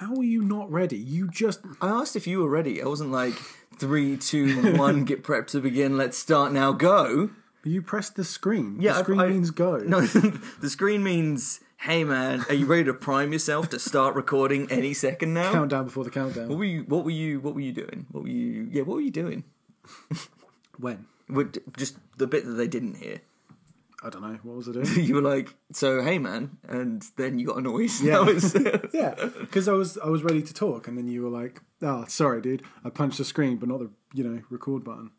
How are you not ready? You just I asked if you were ready. I wasn't like three, two, one, get prepped to begin. Let's start now. Go. you pressed the screen. Yeah, the screen I- means go. No, the screen means, hey man, are you ready to prime yourself to start recording any second now? countdown before the countdown. What were you? What were you? What were you doing? What were you? Yeah, what were you doing? When? Just the bit that they didn't hear. I don't know. What was I doing? You were like, so hey man, and then you got a noise. Yeah. Was, yeah, because I was I was ready to talk, and then you were like, "Oh, sorry, dude. I punched the screen, but not the you know record button."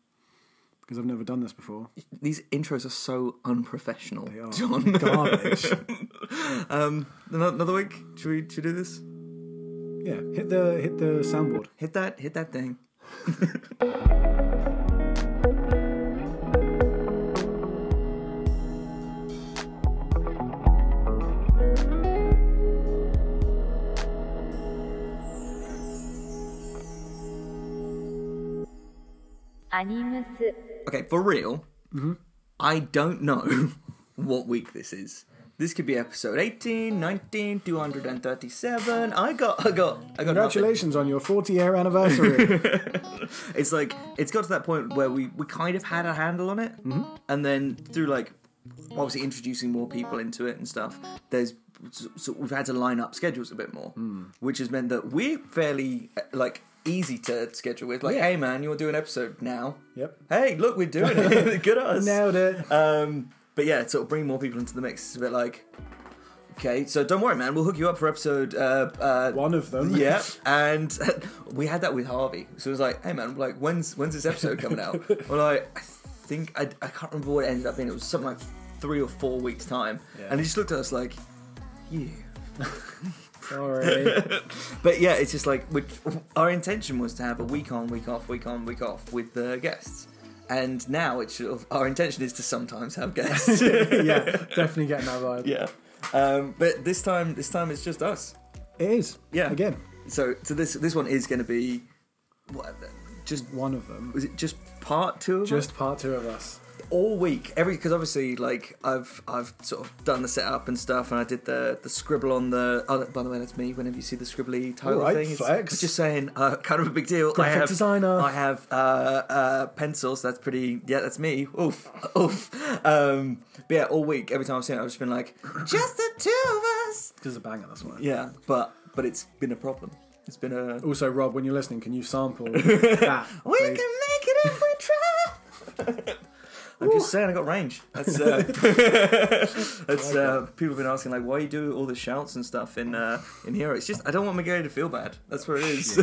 Because I've never done this before. these intros are so unprofessional, They are John. garbage. um, ano- another week. Should we? Should we do this? yeah, hit the hit the soundboard. Hit that! Hit that thing. Okay, for real, mm-hmm. I don't know what week this is. This could be episode 18, 19, 237. I got, I got, I got. Congratulations nothing. on your 40 year anniversary. it's like, it's got to that point where we, we kind of had a handle on it. Mm-hmm. And then through like obviously introducing more people into it and stuff. There's so, we've had to line up schedules a bit more, Hmm. which has meant that we're fairly uh, like easy to schedule with. Like, Yeah. hey man, you want to do an episode now? yep. Hey, look, we're doing it. Good us. Nailed it. Um, but yeah, sort of bring more people into the mix. It's a bit like, okay, so don't worry, man. We'll hook you up for episode. Uh, uh, One of them. yeah, and we had that with Harvey. So it was like, hey man, like when's when's this episode coming out? We're like, I think I, I can't remember what it ended up being. It was something like three or four weeks time, Yeah. and he just looked at us like, you. Sorry. But yeah, it's just like which, our intention was to have a week on, week off, week on, week off with the guests. And now it's sort of our intention is to sometimes have guests. yeah, definitely getting that vibe. yeah. Um, but this time, this time it's just us. It is. Yeah. Again, So, so this this one is going to be what? Just one of them. was it just part two of Just it? part two of us. all week every because obviously like I've I've sort of done the setup and stuff and I did the the scribble on the oh by the way that's me whenever you see the scribbly title right, thing it's, it's just saying uh, kind of a big deal Graphic I have, designer. I have uh, uh, pencils that's pretty yeah that's me oof oof um, but yeah all week every time I've seen it I've just been like just the two of us is a banger, that's why. yeah but but it's been a problem it's been a Also, Rob, when you're listening, can you sample that? We can make it if we try. I'm just saying, I got range. That's uh, that's uh, people have been asking like, why you do all the shouts and stuff in uh, in here? It's just I don't want Miguel to feel bad. That's where it is.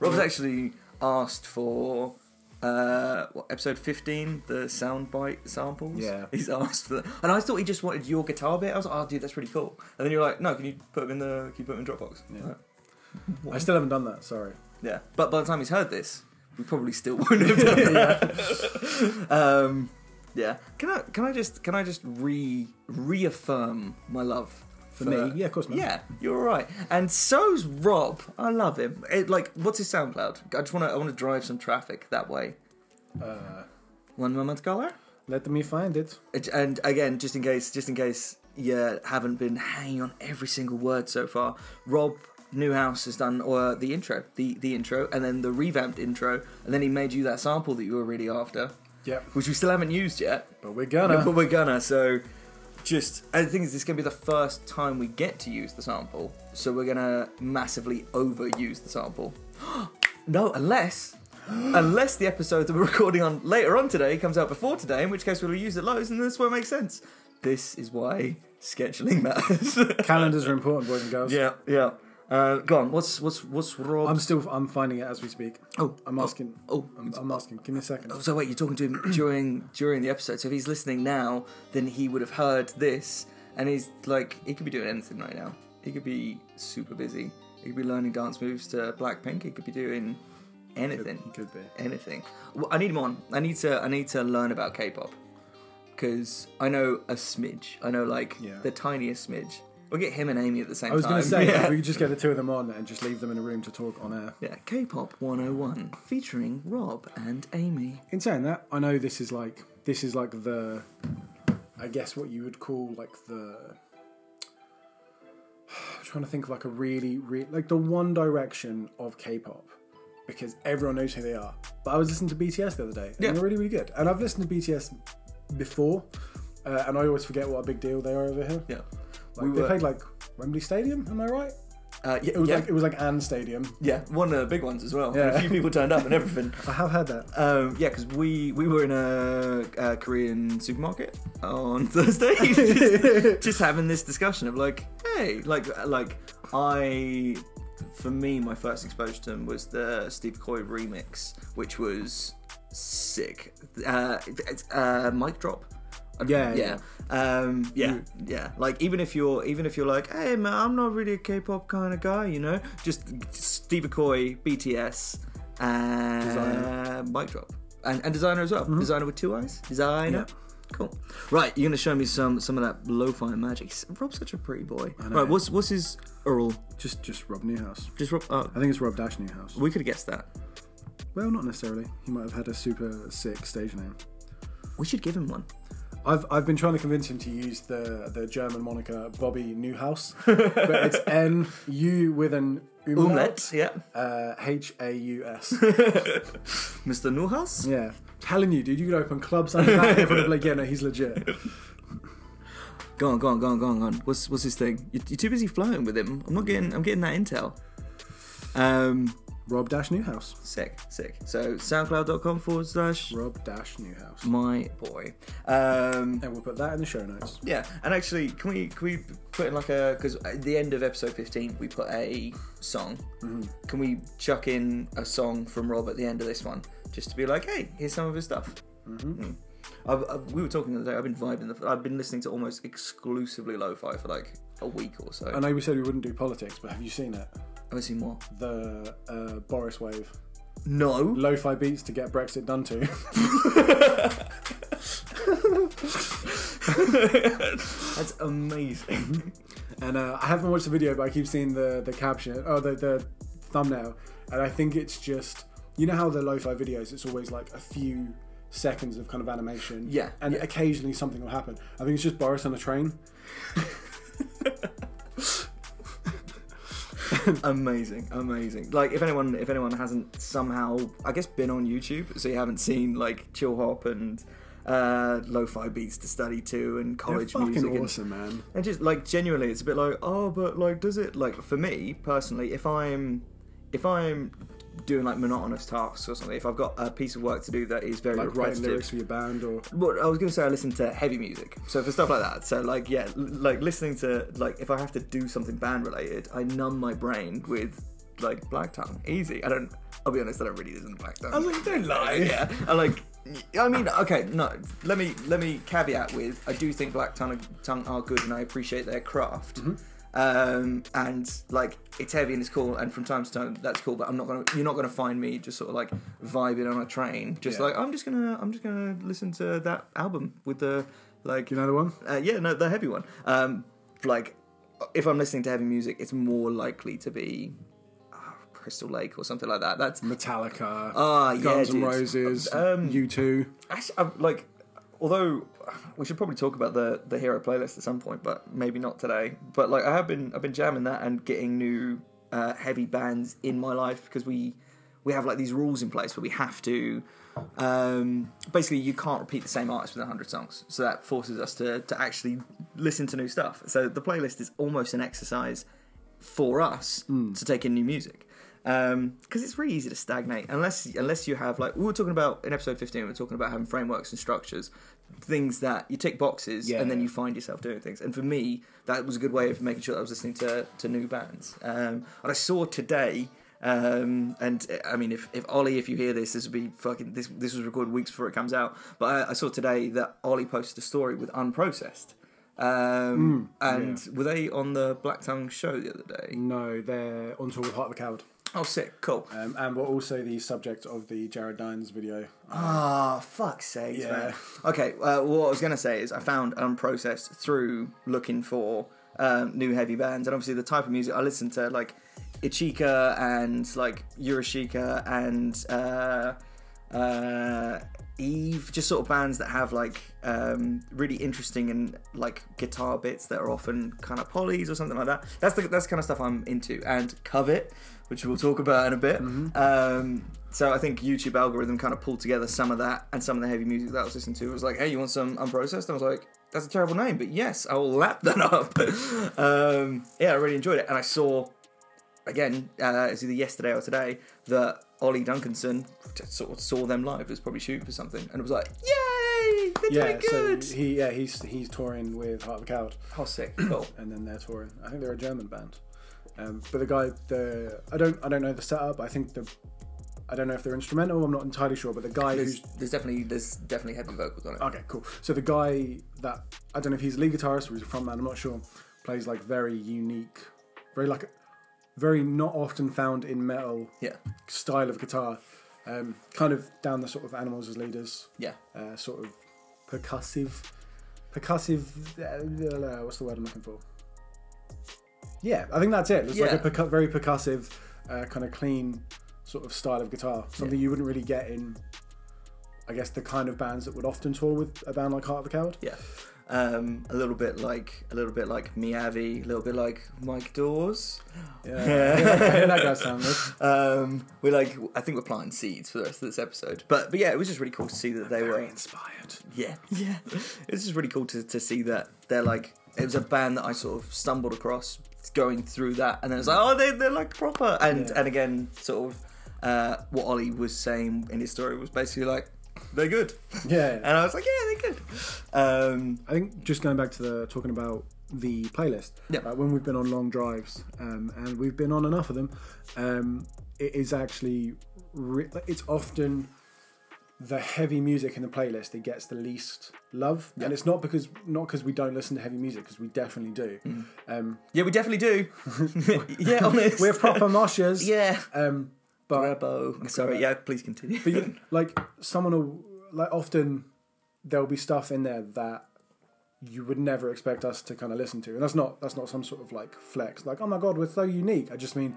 Rob's actually asked for uh, what episode 15, the soundbite samples. Yeah. he's asked for that, and I thought he just wanted your guitar bit. I was like, oh, dude, that's really cool. And then you're like, no, can you put them in the can you put them in Dropbox? Yeah. Like, I still haven't done that, sorry. yeah, but by the time he's heard this, we probably still wouldn't have done that. um, yeah. Can I can I just can I just re reaffirm my love For me? Yeah, of course. Yeah, you're all right. And so's Rob. I love him. It, like, what's his SoundCloud? I just want to I want to drive some traffic that way. Uh, One moment, caller. let me find it. It- And again, just in case, just in case you haven't been hanging on every single word so far, Rob Newhouse has done uh, the intro, the the intro, and then the revamped intro, and then he made you that sample that you were really after, Yep. which we still haven't used yet, But we're gonna. but we're gonna. So, just I think this is gonna be the first time we get to use the sample, so we're gonna massively overuse the sample. no, unless. Unless the episode that we're recording on later on today comes out before today, in which case we'll use it loads, and this won't make sense. This is why scheduling matters. Calendars are important, boys and girls. yeah, yeah. Uh, go on. What's what's what's Rob? I'm still. I'm finding it as we speak. oh, I'm asking. oh, I'm, I'm asking. Give me a second. So wait, you're talking to him during during the episode. So if he's listening now, then he would have heard this, and he's like, he could be doing anything right now. He could be super busy. He could be learning dance moves to Blackpink. He could be doing anything. He could be. anything. Well, I need him on. I need to. I need to learn about K-pop because I know a smidge. I know like Yeah. the tiniest smidge. We'll get him and Amy at the same time. I was going to say yeah. we could just get the two of them on and just leave them in a room to talk on air. yeah, K-pop 101 featuring Rob and Amy. In saying that, I know this is like this is like the, I guess what you would call like the I'm trying to think of like a really, really like the one direction of K-pop because everyone knows who they are. But I was listening to BTS the other day, and Yeah. they're really, really good. And I've listened to BTS before, uh, and I always forget what a big deal they are over here. Yeah. Like, We they were- played like Wembley Stadium. Am I right? Uh, yeah, It was yeah, like it was like Ann Stadium. yeah, one of the big ones as well. Yeah. A few people turned up and everything. I have heard that. Um, yeah, because we we were in a, a Korean supermarket on Thursday, just, just having this discussion of like, hey, like like I, for me, my first exposure to him was the Steve Aoki remix, which was sick. Uh, uh, mic drop. Yeah, yeah, um, yeah, You- yeah. Like even if you're even if you're like, hey man, I'm not really a K-pop kind of guy, you know, just Steve Aoki, BTS, and Desiigner. mic drop, and, and Desiigner as well. Desiigner with two eyes. Desiigner. Yeah. Cool. Right, you're gonna show me some some of that lo-fi magic. Rob's such a pretty boy. Right, what's what's his URL? Just just Rob Newhouse. Just Rob. Oh, I think it's Rob Dash Newhouse. we could have guessed that. Well, not necessarily. He might have had a super sick stage name. We should give him one. I've, I've been trying to convince him to use the, the German moniker Bobby Newhouse, but it's N U with an umlaut. Yeah. uh, H A U S. Mr. Newhouse. Yeah, telling you, dude, you could open clubs under that. Everyone would be like, yeah, no, he's legit. Go on, go on, go on, go on, go on. What's what's his thing? You're, you're too busy flirting with him. I'm not getting. I'm getting that intel. Um, Rob Dash Newhouse. sick, sick. So SoundCloud.com forward slash Rob Dash Newhouse. my boy. Um, And we'll put that in the show notes. yeah, and actually, can we can we put in like a because at the end of episode 15 we put a song. Can we chuck in a song from Rob at the end of this one just to be like, hey, here's some of his stuff. Mm. I, I, we were talking the other day. I've been vibing. The, I've been listening to almost exclusively lo-fi for like a week or so. I know we said we wouldn't do politics, but have you seen it? Have I seen more? The uh, Boris wave. No. Lo-fi beats to get Brexit done to. That's amazing. And uh, I haven't watched the video, but I keep seeing the the caption, oh, the the thumbnail, and I think it's just you know how the lo-fi videos, it's always like a few seconds of kind of animation, Yeah, and yeah. occasionally something will happen. I think it's just Boris on a train. amazing, amazing. Like if anyone if anyone hasn't somehow I guess been on YouTube, so you haven't seen like chill hop and uh lo-fi beats to study to and college They're fucking music and, awesome, man. and just like genuinely it's a bit like oh but like does it like for me personally if I'm if I'm doing like monotonous tasks or something if I've got a piece of work to do that is very Like writing lyrics for your band, or Well, I was going to say I listen to heavy music, so for stuff like that. So like, yeah, l- like listening to like if I have to do something band related, I numb my brain with like Black Tongue. Easy. I don't. I'll be honest. I don't really listen to Black Tongue. I was like, don't lie. yeah, I like. I mean, okay, no. Let me let me caveat with I do think Black Tongue Tongue are good, and I appreciate their craft. Mm-hmm. Um, and like it's heavy and it's cool, and from time to time that's cool. But I'm not gonna, you're not gonna find me just sort of like vibing on a train, just Yeah. like I'm just gonna, I'm just gonna listen to that album with the like, you know the one. uh, yeah, no, the heavy one. Um, like if I'm listening to heavy music, it's more likely to be uh, Crystal Lake or something like that. That's Metallica, Ah, yeah, Guns N' dude. Roses, Um, U2. Actually, I'm, like, although we should probably talk about the the hero playlist at some point, but maybe not today. But like, I have been I've been jamming that and getting new uh, heavy bands in my life because we we have like these rules in place where we have to. Um, basically, you can't repeat the same artist with 100 songs, so that forces us to, to actually listen to new stuff. So the playlist is almost an exercise for us to take in new music because it's really easy to stagnate unless unless you have like we were talking about in episode 15 we are talking about having frameworks and structures things that you tick boxes Yeah. and then you find yourself doing things and for me that was a good way of making sure that I was listening to, to new bands um, and I saw today um, and I mean, if, if Ollie, if you hear this, this would be fucking. This this was recorded weeks before it comes out. But I, I saw today that Ollie posted a story with unprocessed. Um, and were they on the Black Tongue show the other day? No, they're on tour with Heart of a Coward. Oh, sick, cool. Um, and we're also the subject of the Jared Dines video. Ah, fuck's sake, Yeah. man. Okay, uh, what I was going to say is I found unprocessed through looking for um, new heavy bands, and obviously the type of music I listen to, like Ichika and like Yorushika and uh, uh, Eve, just sort of bands that have like um, really interesting and like guitar bits that are often kind of polys or something like that. That's the that's the kind of stuff I'm into. And Covet, which we'll talk about in a bit. Um, so I think YouTube algorithm kind of pulled together some of that and some of the heavy music that I was listening to. It was like, hey, you want some unprocessed? And I was like, that's a terrible name, but yes, I will lap that up. um, yeah, I really enjoyed it, and I saw again, uh, it's either yesterday or today, that Ollie Duncanson sort of saw them live. It was probably shooting for something, and it was like, yay, they're Yeah, doing good. so he yeah he's he's touring with Heart of a Coward, How sick, cool. and then they're touring. I think they're a German band, um, but the guy the I don't I don't know the setup. I think the I don't know if they're instrumental. I'm not entirely sure, but the guy There's, who's there's definitely there's definitely heavy vocals on it. Okay, cool. So the guy that I don't know if he's a lead guitarist or he's a frontman, I'm not sure. Plays like very unique, very like very not often found in metal Yeah, style of guitar. Um, kind of down the sort of animals as leaders, yeah, uh, sort of percussive, percussive. Uh, what's the word I'm looking for? Yeah, I think that's it. It's like a percu- very percussive, uh, kind of clean sort of style of guitar. Something you wouldn't really get in, I guess, the kind of bands that would often tour with a band like Heart of the Coward. yeah. Um, a little bit like a little bit like Miyavi, a little bit like Mike Dawes. Yeah, yeah that does sound good. Um, we're like, I think we're planting seeds for the rest of this episode. But but yeah, it was just really cool to see that they were Very inspired. Yeah, yeah. It was just really cool to, to see that they're like it was a band that I sort of stumbled across going through that, and then it's like, oh, they they're like proper, and Yeah. and again, sort of uh, what Ollie was saying in his story was basically like, they're good, Yeah, and I was like, yeah, they're good. Um, I think just going back to the talking about the playlist. Yeah. uh, when we've been on long drives, um, and we've been on enough of them, um, it is actually re- it's often the heavy music in the playlist it gets the least love, and it's not because not because we don't listen to heavy music because we definitely do. Um, yeah, we definitely do. yeah, honest. we're proper moshers. yeah. Um, but Grabo. Sorry, yeah. Please continue. but you, like someone will like often there'll be stuff in there that you would never expect us to kind of listen to and that's not that's not some sort of like flex like oh my god we're so unique i just mean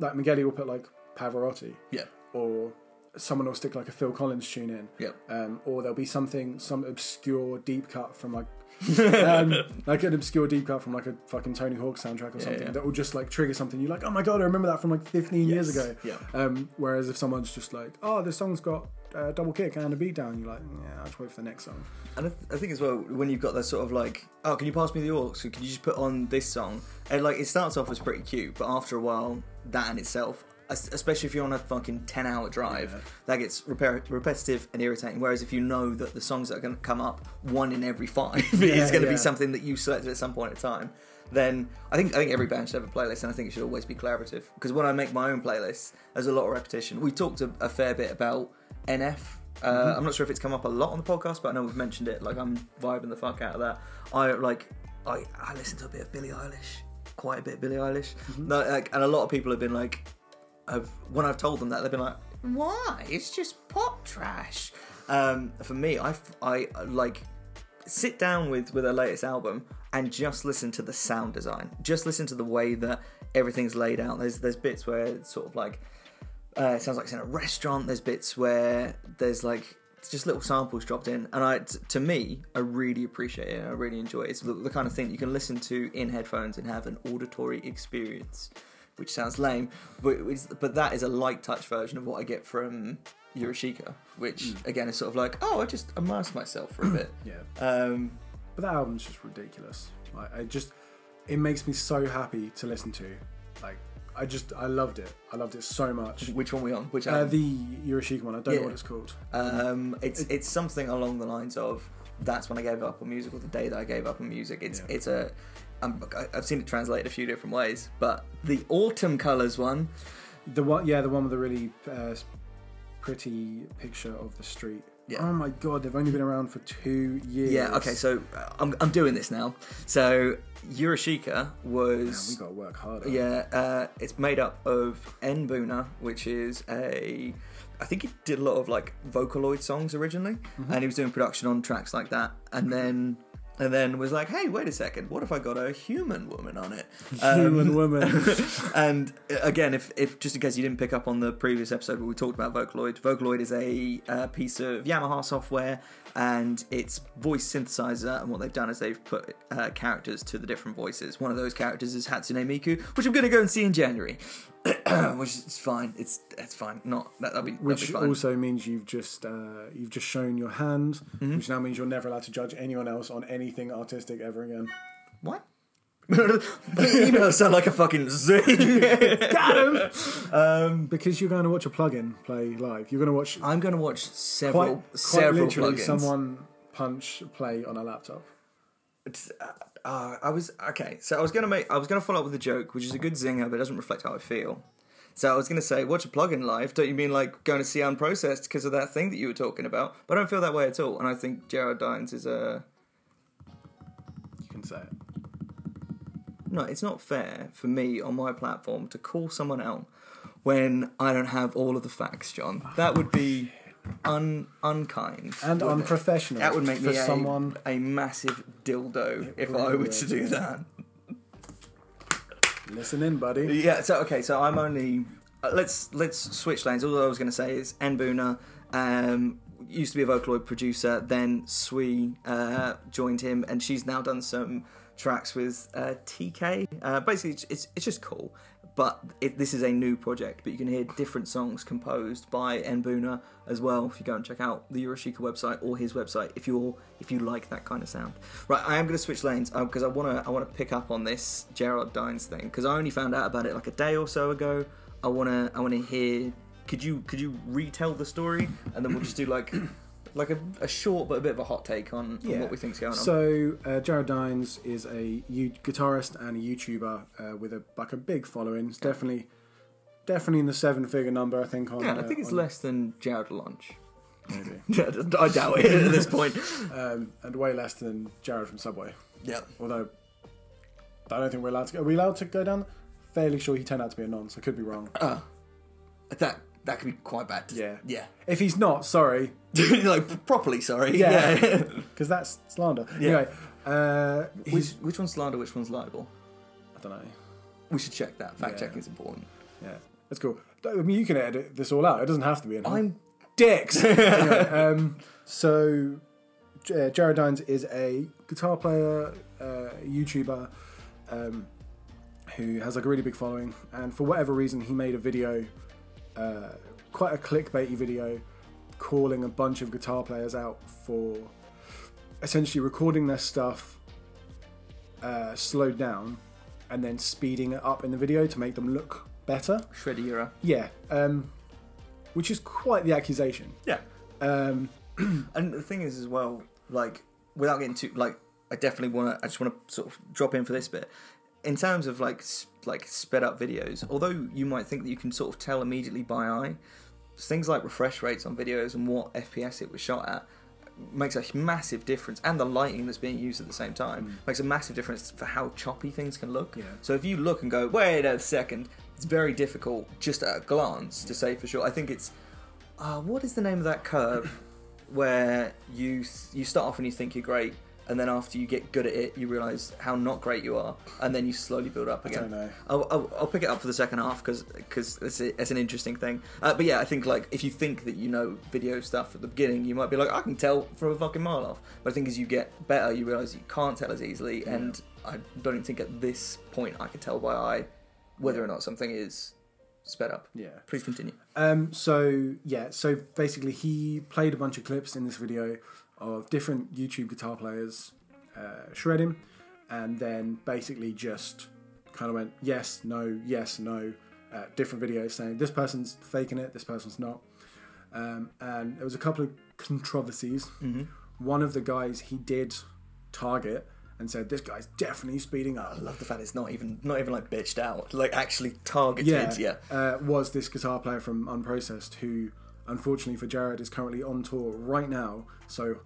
like migueli will put like pavarotti yeah, or someone will stick like a phil collins tune in yeah. um, or there'll be something some obscure deep cut from like um, like an obscure deep cut from like a fucking Tony Hawk soundtrack or something yeah. that will just like trigger something you're like oh my god I remember that from like 15 years ago Yeah. um, whereas if someone's just like oh this song's got a double kick and a beat down you're like yeah I'll just wait for the next song And I, th- I think as well, when you've got that sort of like, oh, can you pass me the aux? Can you just put on this song? And like, it starts off as pretty cute, but after a while, that in itself, especially if you're on a fucking 10 hour drive, Yeah. that gets repetitive and irritating. Whereas if you know that the songs that are going to come up, one in every five, is going to yeah. be something that you selected at some point in time. Then I think I think every band should have a playlist, and I think it should always be collaborative. Because when I make my own playlist, there's a lot of repetition. We talked a, a fair bit about NF uh, Mm-hmm. I'm not sure if it's come up a lot on the podcast, but I know we've mentioned it. Like I'm vibing the fuck out of that. I like I I listen to a bit of Billie Eilish, quite a bit of Billie Eilish. Mm-hmm. No, like, and a lot of people have been like, have when I've told them that they've been like, why? It's just pop trash. Um, for me, I uh, like sit down with with her latest album and just listen to the sound design. Just listen to the way that everything's laid out. There's there's bits where it's sort of like uh, it sounds like it's in a restaurant. There's bits where there's like just little samples dropped in, and I, t- to me, I really appreciate it. I really enjoy it. It's the, the kind of thing you can listen to in headphones and have an auditory experience, which sounds lame, but it's, but that is a light touch version of what I get from Yorushika, which again is sort of like, oh, I just immerse myself for a bit. yeah Um, but that album's just ridiculous like, I just it makes me so happy to listen to like I just I loved it I loved it so much which one we on? Which uh, album? the Yorushika one I don't Yeah. know what it's called Um, it's it's something along the lines of that's when I gave up on music, or the day that I gave up on music. It's Yeah. it's a I- I've seen it translated a few different ways, but the autumn colors one, The one, yeah, the one with the really uh, pretty picture of the street. Yeah. Oh my god, they've only been around for two years. yeah. Okay, so uh, I'm I'm doing this now. So Yorushika Man, was we got to work harder. Yeah, uh, it's made up of n-buna, which is a. I think he did a lot of like Vocaloid songs originally, and he was doing production on tracks like that. And then and then was like, "Hey, wait a second, what if I got a human woman on it?" Human Um, woman. and uh, again, if, if just in case you didn't pick up on the previous episode where we talked about Vocaloid, Vocaloid is a uh, piece of Yamaha software and it's voice synthesizer. And what they've done is they've put uh, characters to the different voices. One of those characters is Hatsune Miku, which I'm going to go and see in January, which is fine. It's that's fine. Not that, that'll be that'll Which be fine. also means you've just uh, you've just shown your hand, Mm-hmm. which now means you're never allowed to judge anyone else on anything artistic ever again. What? you know, sound like a fucking zing. Got him. um, because you're going to watch a plugin play live. You're going to watch I'm going to watch several quite, quite several literally plugins. someone punch play on a laptop. Uh, uh, I was okay. So I was gonna make. I was gonna follow up with a joke, which is a good zinger, but it doesn't reflect how I feel. So I was gonna say, watch a plugin live. Don't you mean like going to see unprocessed because of that thing that you were talking about? But I don't feel that way at all. And I think Jared Dines is a You can say it. no. It's not fair for me on my platform to call someone out when I don't have all of the facts, John. That would be un unkind And wouldn't it? unprofessional. That would make for me a, someone. a massive dildo if really I were would. to do that. Listen in, buddy. Yeah. So okay. So I'm only. Uh, let's let's switch lanes. All I was going to say is n-buna um, used to be a Vocaloid producer. Then Sui uh, joined him, and she's now done some tracks with uh, TK. Uh, basically, it's it's just cool. But it, this is a new project, but you can hear different songs composed by n-buna as well. If you go and check out the Yorushika website or his website, if you're if you like that kind of sound, right? I am going to switch lanes uh, because I want to I want to pick up on this Jared Dines thing because I only found out about it like a day or so ago. I want to I want to hear. Could you could you retell the story and then we'll just do like like a, a short but a bit of a hot take on, on what we think's going on. So uh, Jared Dines is a U- guitarist and a YouTuber uh, with a like a big following. It's definitely definitely in the seven figure number. I think on. yeah, I uh, think it's on- less than Jarrod Alonge. maybe. I doubt it at this point. um, and way less than Jared from Subway. Yeah. Although I don't think we're allowed to. go. Are we allowed to go down? Fairly sure he turned out to be a non, so I could be wrong. Uh, that that could be quite bad. To, Yeah. yeah. If he's not, sorry, like properly, sorry. Yeah. Yeah. because that's slander. Yeah. Anyway, uh, which which one's slander? Which one's libel? I don't know. We should check that. Fact Yeah. checking is important. Yeah, that's cool. I mean, you can edit this all out. It doesn't have to be in. I'm dicks. anyway, um, so uh, Jared Dines is a guitar player, uh, YouTuber, um, who has like a really big following, and for whatever reason, he made a video, uh, quite a clickbaity video, calling a bunch of guitar players out for essentially recording their stuff uh, slowed down and then speeding it up in the video to make them look better. Shreddy era. Yeah, um, which is quite the accusation. Yeah. Um, And the thing is, as well, like without getting too like, I definitely want to. I just want to sort of drop in for this bit. In terms of like s- like sped up videos, although you might think that you can sort of tell immediately by eye, things like refresh rates on videos and what FPS it was shot at makes a massive difference, and the lighting that's being used at the same time makes a massive difference for how choppy things can look. Yeah. So if you look and go, wait a second, it's very difficult just at a glance to say for sure. I think it's uh, what is the name of that curve where you you start off and you think you're great, and then after you get good at it, you realize how not great you are, and then you slowly build up again. I don't know. I'll, I'll, I'll pick it up for the second half because it's, it's an interesting thing. Uh, but yeah, I think like if you think that you know video stuff at the beginning, you might be like, I can tell from a fucking mile off. But I think as you get better, you realize you can't tell as easily, and I don't even think at this point I can tell by eye whether or not something is sped up. Yeah. Please continue. Um, so yeah, so basically he played a bunch of clips in this video of different YouTube guitar players uh, shredding, and then basically just kind of went yes, no, yes, no, uh, different videos saying this person's faking it, this person's not, um, and there was a couple of controversies. One of the guys he did target and said this guy's definitely speeding up. I love the fact it's not even not even like bitched out, like actually targeted. yeah, Yeah. Uh, was this guitar player from Unprocessed who, unfortunately for Jared, is currently on tour right now. So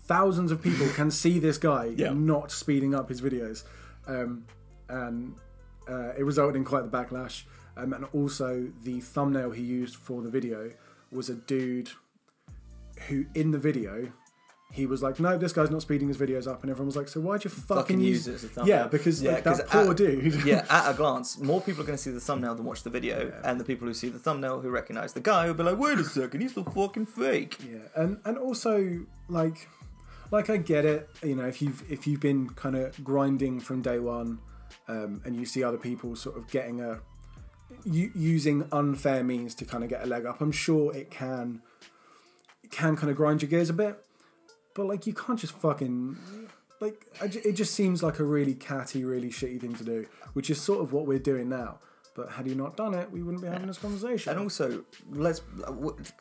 thousands of people can see this guy Yeah. not speeding up his videos, um, and uh, it resulted in quite the backlash. Um, and also, the thumbnail he used for the video was a dude who, in the video, he was like, "No, this guy's not speeding his videos up," and everyone was like, "So why'd you fucking, Fucking use?" it a thumbnail. yeah, because Yeah, like, that poor at- dude. yeah, at a glance, more people are going to see the thumbnail than watch the video, and the people who see the thumbnail who recognize the guy will be like, "Wait a second, he's the fucking fake." Yeah, and and also like like I get it. You know, if you've if you've been kind of grinding from day one, um, and you see other people sort of getting a u- using unfair means to kind of get a leg up, I'm sure it can can kind of grind your gears a bit. But like, you can't just fucking like. I it just seems like a really catty, really shitty thing to do, which is sort of what we're doing now. But had you not done it, we wouldn't be having this conversation. And also, let's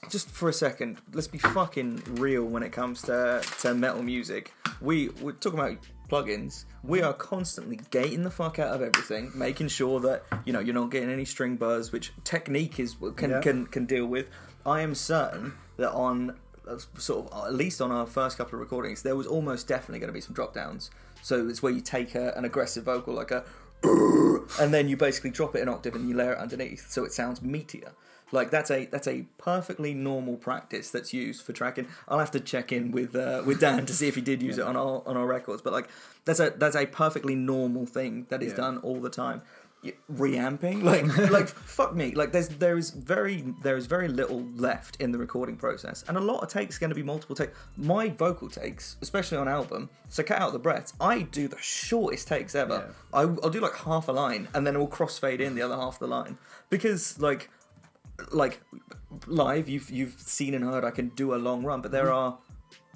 just for a second, let's be fucking real when it comes to to metal music. We we're talking about plugins. We are constantly gating the fuck out of everything, making sure that you know you're not getting any string buzz, which technique is can Yeah. can can deal with. I am certain that on sort of at least on our first couple of recordings, there was almost definitely going to be some drop downs. So it's where you take a, an aggressive vocal like a and then you basically drop it an octave and you layer it underneath so it sounds meatier like that's a that's a perfectly normal practice that's used for tracking i'll have to check in with uh, with dan to see if he did use it on our on our records but like that's a that's a perfectly normal thing that is Yeah. done all the time reamping? Like like fuck me. Like there's there is very there is very little left in the recording process. And a lot of takes going to be multiple takes my vocal takes especially on album so cut out the breaths i do the shortest takes ever. I, i'll do like half a line and then it will crossfade in the other half of the line. Because like like live you've you've seen and heard I can do a long run, but there are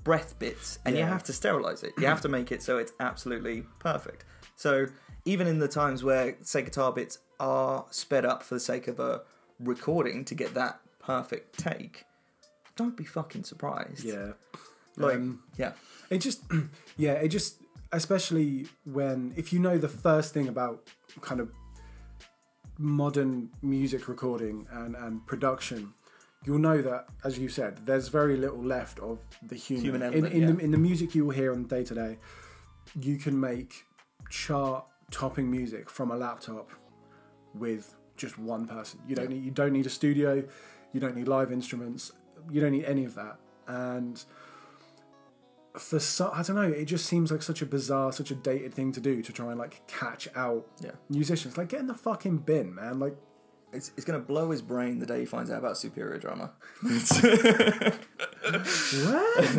breath bits and you have to sterilize it. You have to make it so it's absolutely perfect. So even in the times where say guitar bits are sped up for the sake of a recording to get that perfect take, don't be fucking surprised. yeah, Like Um, yeah. It just, yeah, it just, especially when, if you know the first thing about kind of modern music recording and, and production, you'll know that, as you said, there's very little left of the human. Human element, in, the, yeah. in the music you will hear on day to day, you can make chart topping music from a laptop with just one person. You don't need you don't need a studio, you don't need live instruments, you don't need any of that. And for so, I don't know, it just seems like such a bizarre, such a dated thing to do to try and like catch out Yeah. musicians. Like get in the fucking bin, man. Like It's, it's gonna blow his brain the day he finds out about Superior Drummer. what?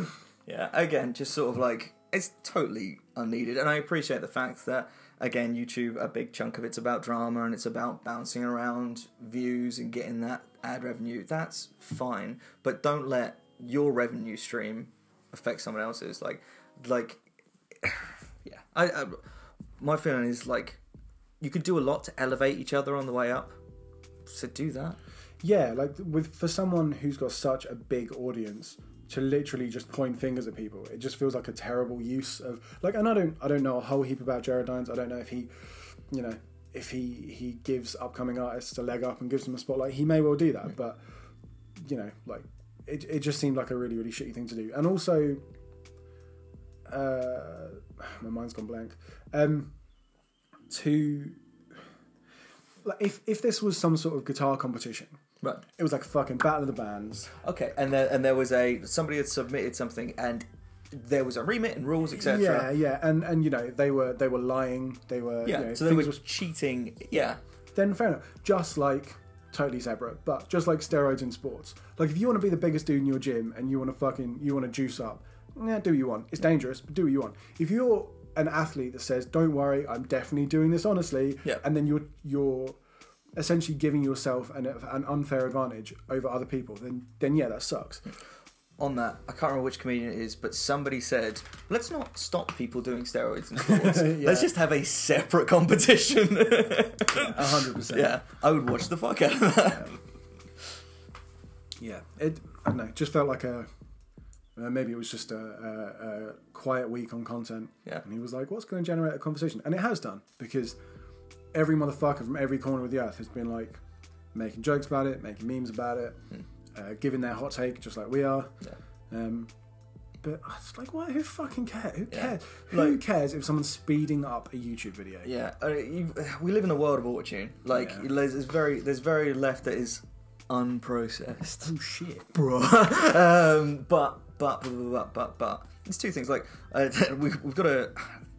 Yeah, again, just sort of like it's totally unneeded, and I appreciate the fact that again, YouTube, a big chunk of it's about drama and it's about bouncing around views and getting that ad revenue. That's fine, but don't let your revenue stream affect someone else's. Like, like, yeah, I, I my feeling is like you could do a lot to elevate each other on the way up, so do that. yeah, like with for someone who's got such a big audience to literally just point fingers at people, it just feels like a terrible use of like. And I don't, I don't know a whole heap about Jared Dines. I don't know if he, you know, if he he gives upcoming artists a leg up and gives them a spotlight. He may well do that, but you know, like it, it just seemed like a really really shitty thing to do. And also, uh, my mind's gone blank. Um, to like if if this was some sort of guitar competition, Right. it was like a fucking battle of the bands. Okay, and there and there was a somebody had submitted something, and there was a remit and rules, etc. Yeah, yeah, and and you know they were they were lying. They were Yeah, You know, so they were was cheating. Yeah, then fair enough. Just like totally separate, but just like steroids in sports. Like if you want to be the biggest dude in your gym and you want to fucking you want to juice up, yeah, do what you want. It's dangerous, but do what you want. If you're an athlete that says, "Don't worry, I'm definitely doing this honestly," Yeah. and then you're you're essentially giving yourself an, an unfair advantage over other people, then then yeah, that sucks. on that, I can't remember which comedian it is, but somebody said, "Let's not stop people doing steroids in sports. Yeah. Let's just have a separate competition." A hundred percent. yeah, I would watch the fuck out of that. yeah, it. I don't know. Just felt like a. Uh, maybe it was just a, a, a quiet week on content. Yeah. And he was like, "What's going to generate a conversation?" And it has done because every motherfucker from every corner of the earth has been like making jokes about it, making memes about it, uh, giving their hot take, just like we are. Yeah. Um, but it's like, what? Who fucking cares? Who Yeah. cares? Who Like- cares if someone's speeding up a YouTube video? Yeah, uh, you, we live in a world of auto-tune. Like, Yeah. there's, there's very there's very left that is unprocessed. Oh shit. bro. um, but but, but, but, but, but. There's two things. Like, uh, we've, we've got a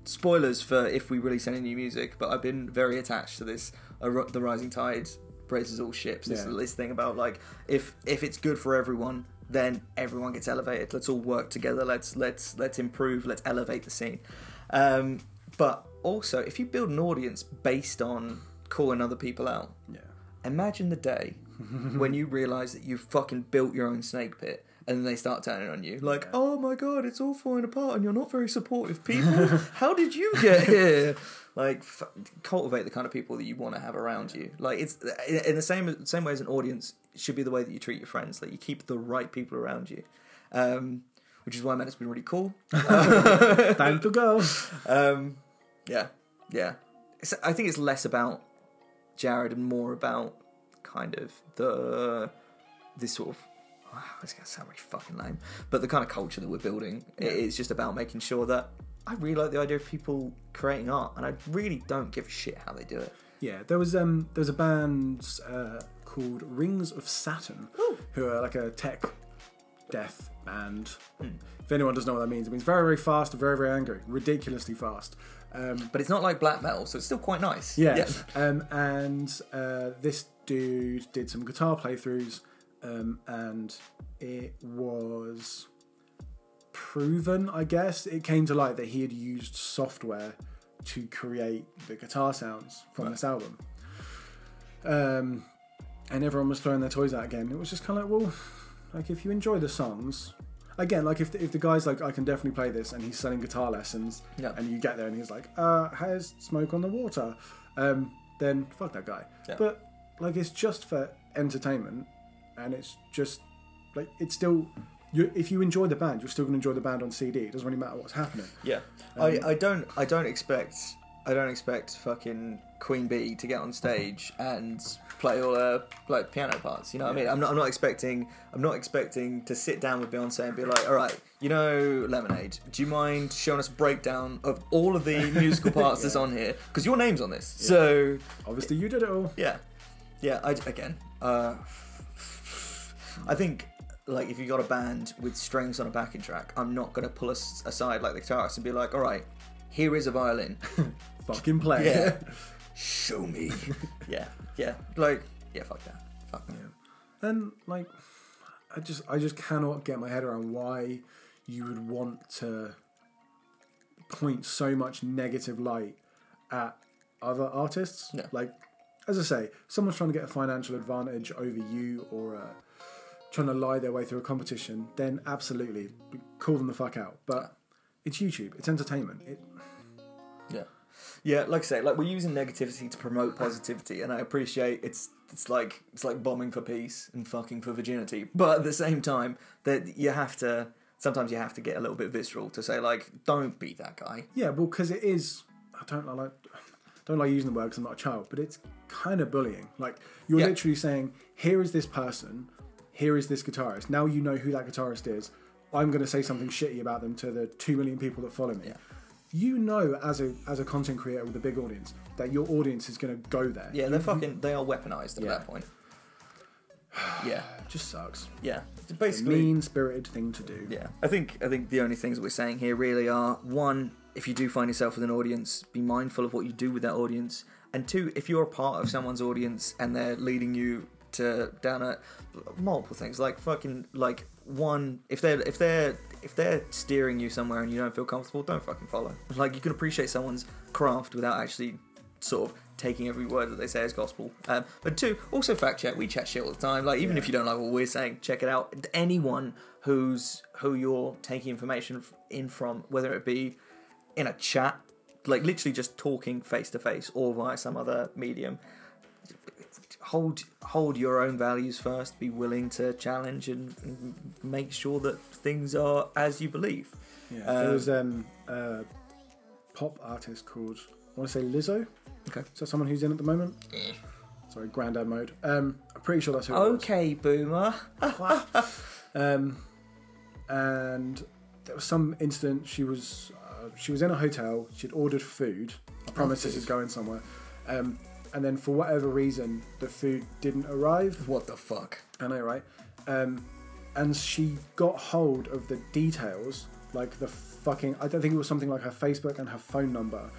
spoilers for if we release any new music, but I've been very attached to this. Uh, the Rising Tide raises all ships. This, Yeah. this thing about like if if it's good for everyone, then everyone gets elevated. Let's all work together. Let's let's let's improve. Let's elevate the scene. Um, but also, if you build an audience based on calling other people out, Yeah. Imagine the day when you realize that you've fucking built your own snake pit and then they start turning on you. Like, oh my god, it's all falling apart and you're not very supportive people. How did you get here? Like, f- cultivate the kind of people that you want to have around you. Like, it's in the same same way as an audience should be the way that you treat your friends. Like, you keep the right people around you. Um, which is why man, it's been really cool. Time to go. Um, yeah, yeah. It's, I think it's less about Jared and more about kind of the this sort of. Wow, it's gonna sound really fucking lame, but the kind of culture that we're building it is just about making sure that I really like the idea of people creating art, and I really don't give a shit how they do it. Yeah, there was um there was a band uh, called Rings of Saturn, who are like a tech death band. If anyone doesn't know what that means, it means very very fast, very very angry, ridiculously fast. Um, But it's not like black metal, so it's still quite nice. yeah, um, and uh, this dude did some guitar playthroughs, um, and it was proven, I guess. It came to light that he had used software to create the guitar sounds from this album. Um, and everyone was throwing their toys out again. It was just kind of like, well, like if you enjoy the songs, again, like if the, if the guy's like, I can definitely play this, and he's selling guitar lessons, Yeah. and you get there and he's like, uh, has smoke on the water, um, then fuck that guy. Yeah. But like, it's just for entertainment, and it's just like it's still. You, if you enjoy the band, you're still going to enjoy the band on CD. It doesn't really matter what's happening. Yeah, I, I don't I don't expect I don't expect fucking Queen Bey to get on stage and play all her like piano parts. You know what I mean? I'm not I'm not expecting I'm not expecting to sit down with Beyonce and be like, all right, you know, Lemonade. Do you mind showing us a breakdown of all of the musical parts that's on here? Because your name's on this. So Obviously, you did it all. yeah, yeah. I again, uh, I think like if you got a band with strings on a backing track, I'm not gonna pull us aside like the guitarist and be like, all right, here is a violin. Fucking play. Yeah. Show me. yeah, yeah. Like, yeah. Fuck that. Fuck that. And like, I just I just cannot get my head around why you would want to point so much negative light at other artists. Yeah. Like, as I say, someone's trying to get a financial advantage over you or uh, trying to lie their way through a competition. Then absolutely call them the fuck out. But it's YouTube. It's entertainment. It, Yeah. Yeah, like I say, like we're using negativity to promote positivity, and I appreciate it's it's like it's like bombing for peace and fucking for virginity, but at the same time, that you have to sometimes you have to get a little bit visceral to say like, don't be that guy. Yeah, well, because it is. I don't like. Don't like using the word because I'm not a child, but it's kind of bullying. Like you're Yeah. literally saying, "Here is this person. Here is this guitarist. Now you know who that guitarist is. I'm going to say something shitty about them to the two million people that follow me." Yeah. You know, as a as a content creator with a big audience, that your audience is going to go there. Yeah, they're fucking they are weaponized at Yeah. that point. Yeah, just sucks. yeah. It's a Basically, mean spirited thing to do. Yeah, I think I think the only things we're saying here really are one, if you do find yourself with an audience, be mindful of what you do with that audience, and two, if you're a part of someone's audience and they're leading you to down at multiple things like fucking like one, if they're if they're if they're steering you somewhere and you don't feel comfortable, don't fucking follow. Like you can appreciate someone's craft without actually sort of taking every word that they say as gospel. Um, but two, also fact check. We chat shit all the time. Like even Yeah. if you don't like what we're saying, check it out. Anyone who's who you're taking information in from, whether it be in a chat, like literally just talking face to face, or via some other medium. Hold hold your own values first. Be willing to challenge and, and make sure that things are as you believe. Yeah, Um, there was um, a pop artist called I want to say Lizzo. Okay. That someone who's in at the moment? Sorry, granddad mode. Um, I'm pretty sure that's who. it was. Okay, boomer. Um, and there was some incident. She was uh, she was in a hotel. She'd ordered food. I promise this is going somewhere. Um, and then for whatever reason, the food didn't arrive. What the fuck? I know, right? Um, and she got hold of the details, like the fucking I don't think it was something like her Facebook and her phone number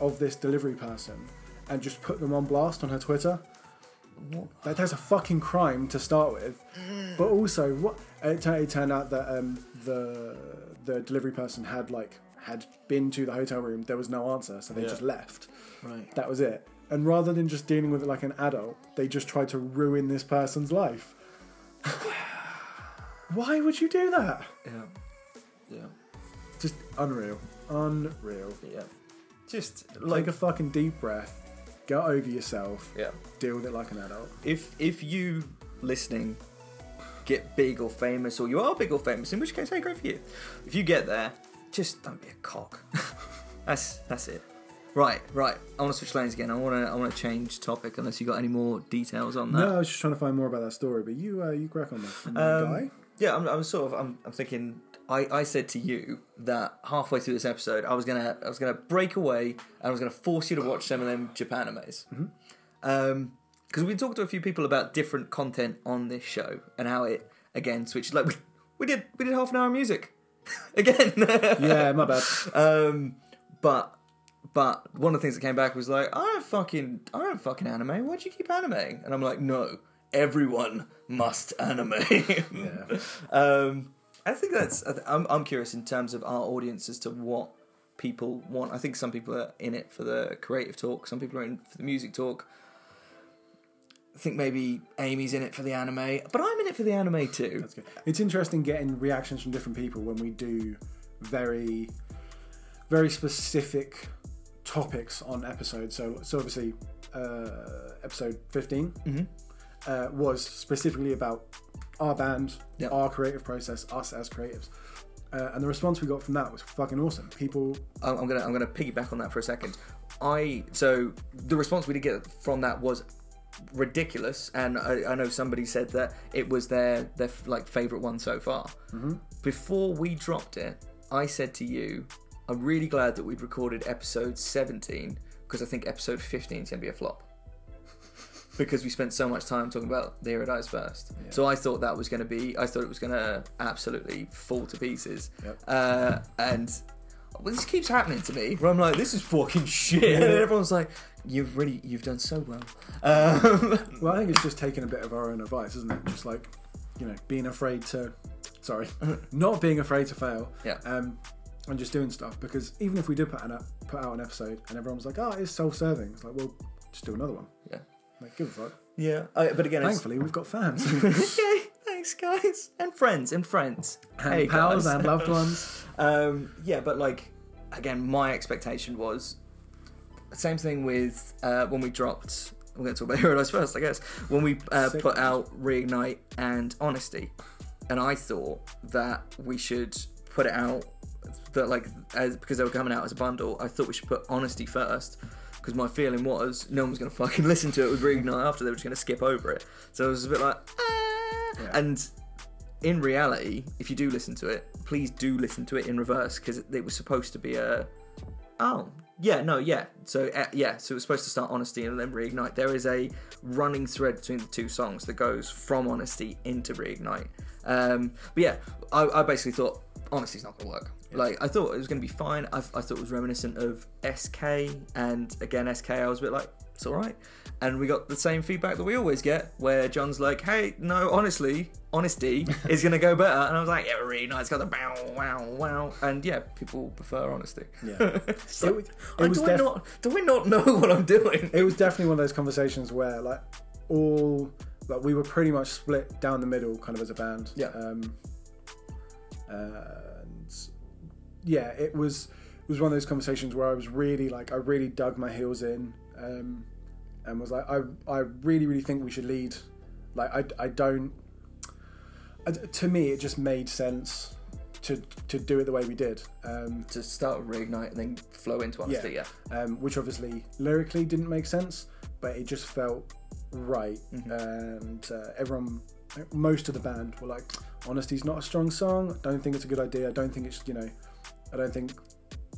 of this delivery person, and just put them on blast on her Twitter. That, that's a fucking crime to start with, but also what it, it turned out that um, the the delivery person had like had been to the hotel room. There was no answer, so they Yeah. just left. Right. That was it. And rather than just dealing with it like an adult, they just try to ruin this person's life. Why would you do that? Yeah. Yeah. Just unreal. Unreal. Yeah. Just Take like a fucking deep breath, get over yourself, yeah. deal with it like an adult. If if you listening get big or famous, or you are big or famous, in which case, hey, great for you. If you get there, just don't be a cock. that's that's it. Right, right. I want to switch lanes again. I want to I want to change topic. Unless you got any more details on that. No, I was just trying to find more about that story, but you uh, you crack on that. Um, guy. Yeah, I'm, I'm sort of. I'm, I'm thinking. I, I said to you that halfway through this episode, I was gonna I was gonna break away and I was gonna force you to watch some of them Japan animes. Um, because we talked to a few people about different content on this show and how it again switched. Like we, we did we did half an hour of music again. Yeah, my bad. Um, but but one of the things that came back was like, I don't fucking I don't fucking anime. Why'd you keep animating? And I'm like, no, everyone must anime. Yeah. um, I think that's. I'm I'm curious in terms of our audience as to what people want. I think some people are in it for the creative talk. Some people are in for the music talk. I think maybe Amy's in it for the anime, but I'm in it for the anime too. That's good. It's interesting getting reactions from different people when we do very, very specific topics on episodes. So, so obviously, uh, episode 15 Mhm. uh, was specifically about our band, Yep. our creative process, us as creatives. Uh, and the response we got from that was fucking awesome. People, I'm I'm gonna I'm gonna piggyback on that for a second. I so the response we did get from that was ridiculous, and I, I know somebody said that it was their their like favorite one so far. Before we dropped it, I said to you, I'm really glad that we'd recorded episode 17 because I think episode 15 is gonna be a flop. Because we spent so much time talking about the Hero Dies first, so I thought that was going to be. I thought it was going to absolutely fall to pieces. Yep. Uh, and well, this keeps happening to me where I'm like, this is fucking shit. And everyone's like, you've really, you've done so well. Um, well, I think it's just taking a bit of our own advice, isn't it? Just like, you know, being afraid to, sorry, not being afraid to fail. Yeah. Um, and just doing stuff because even if we did put an put out an episode and everyone was like, "Oh, it's self-serving," it's like, well, just do another one. yeah. Like, give a fuck. Yeah. I, but again, Thankfully, we've got fans, okay, thanks guys. And friends, and friends. and hey pals, guys. and loved ones. Um, yeah, but like again, my expectation was same thing with uh, when we dropped. We're going to talk about Hero Dies first, I guess. When we uh, put out Reignite and Honesty, and I thought that we should put it out that like as, because they were coming out as a bundle. I thought we should put Honesty first because my feeling was no one was going to fucking listen to it with Reignite after. They were just going to skip over it. So it was a bit like, ah. Yeah. and in reality, if you do listen to it, please do listen to it in reverse because it, it was supposed to be a. Oh, yeah, no, yeah. So, uh, yeah, so it was supposed to start Honesty and then Reignite. There is a running thread between the two songs that goes from Honesty into Reignite. Um, but yeah, I, I basically thought Honesty's not going to Like, I thought it was going to be fine. I, I thought it was reminiscent of SK, and again, SK, I was a bit like, it's alright. And we got the same feedback that we always get, where John's like, hey, no, honestly, honesty is going to go better. And I was like, yeah, really nice. It's got the bow, wow, wow. And yeah, people prefer honesty. Yeah. It's It was- it was do, I not, do I not know what I'm doing? It was definitely one of those conversations where like all like we were pretty much split down the middle, kind of as a band. Yeah. Um, and yeah, it was it was one of those conversations where I was really like I really dug my heels in, um, and was like I I really really think we should lead. Like I I don't. I, to me, it just made sense to to do it the way we did. Um, To start with Reignite and then flow into honesty, yeah. um, which obviously lyrically didn't make sense, but it just felt right. And uh, everyone, most of the band were like, "Honesty's not a strong song. I don't think it's a good idea. I don't think it's you know, I don't think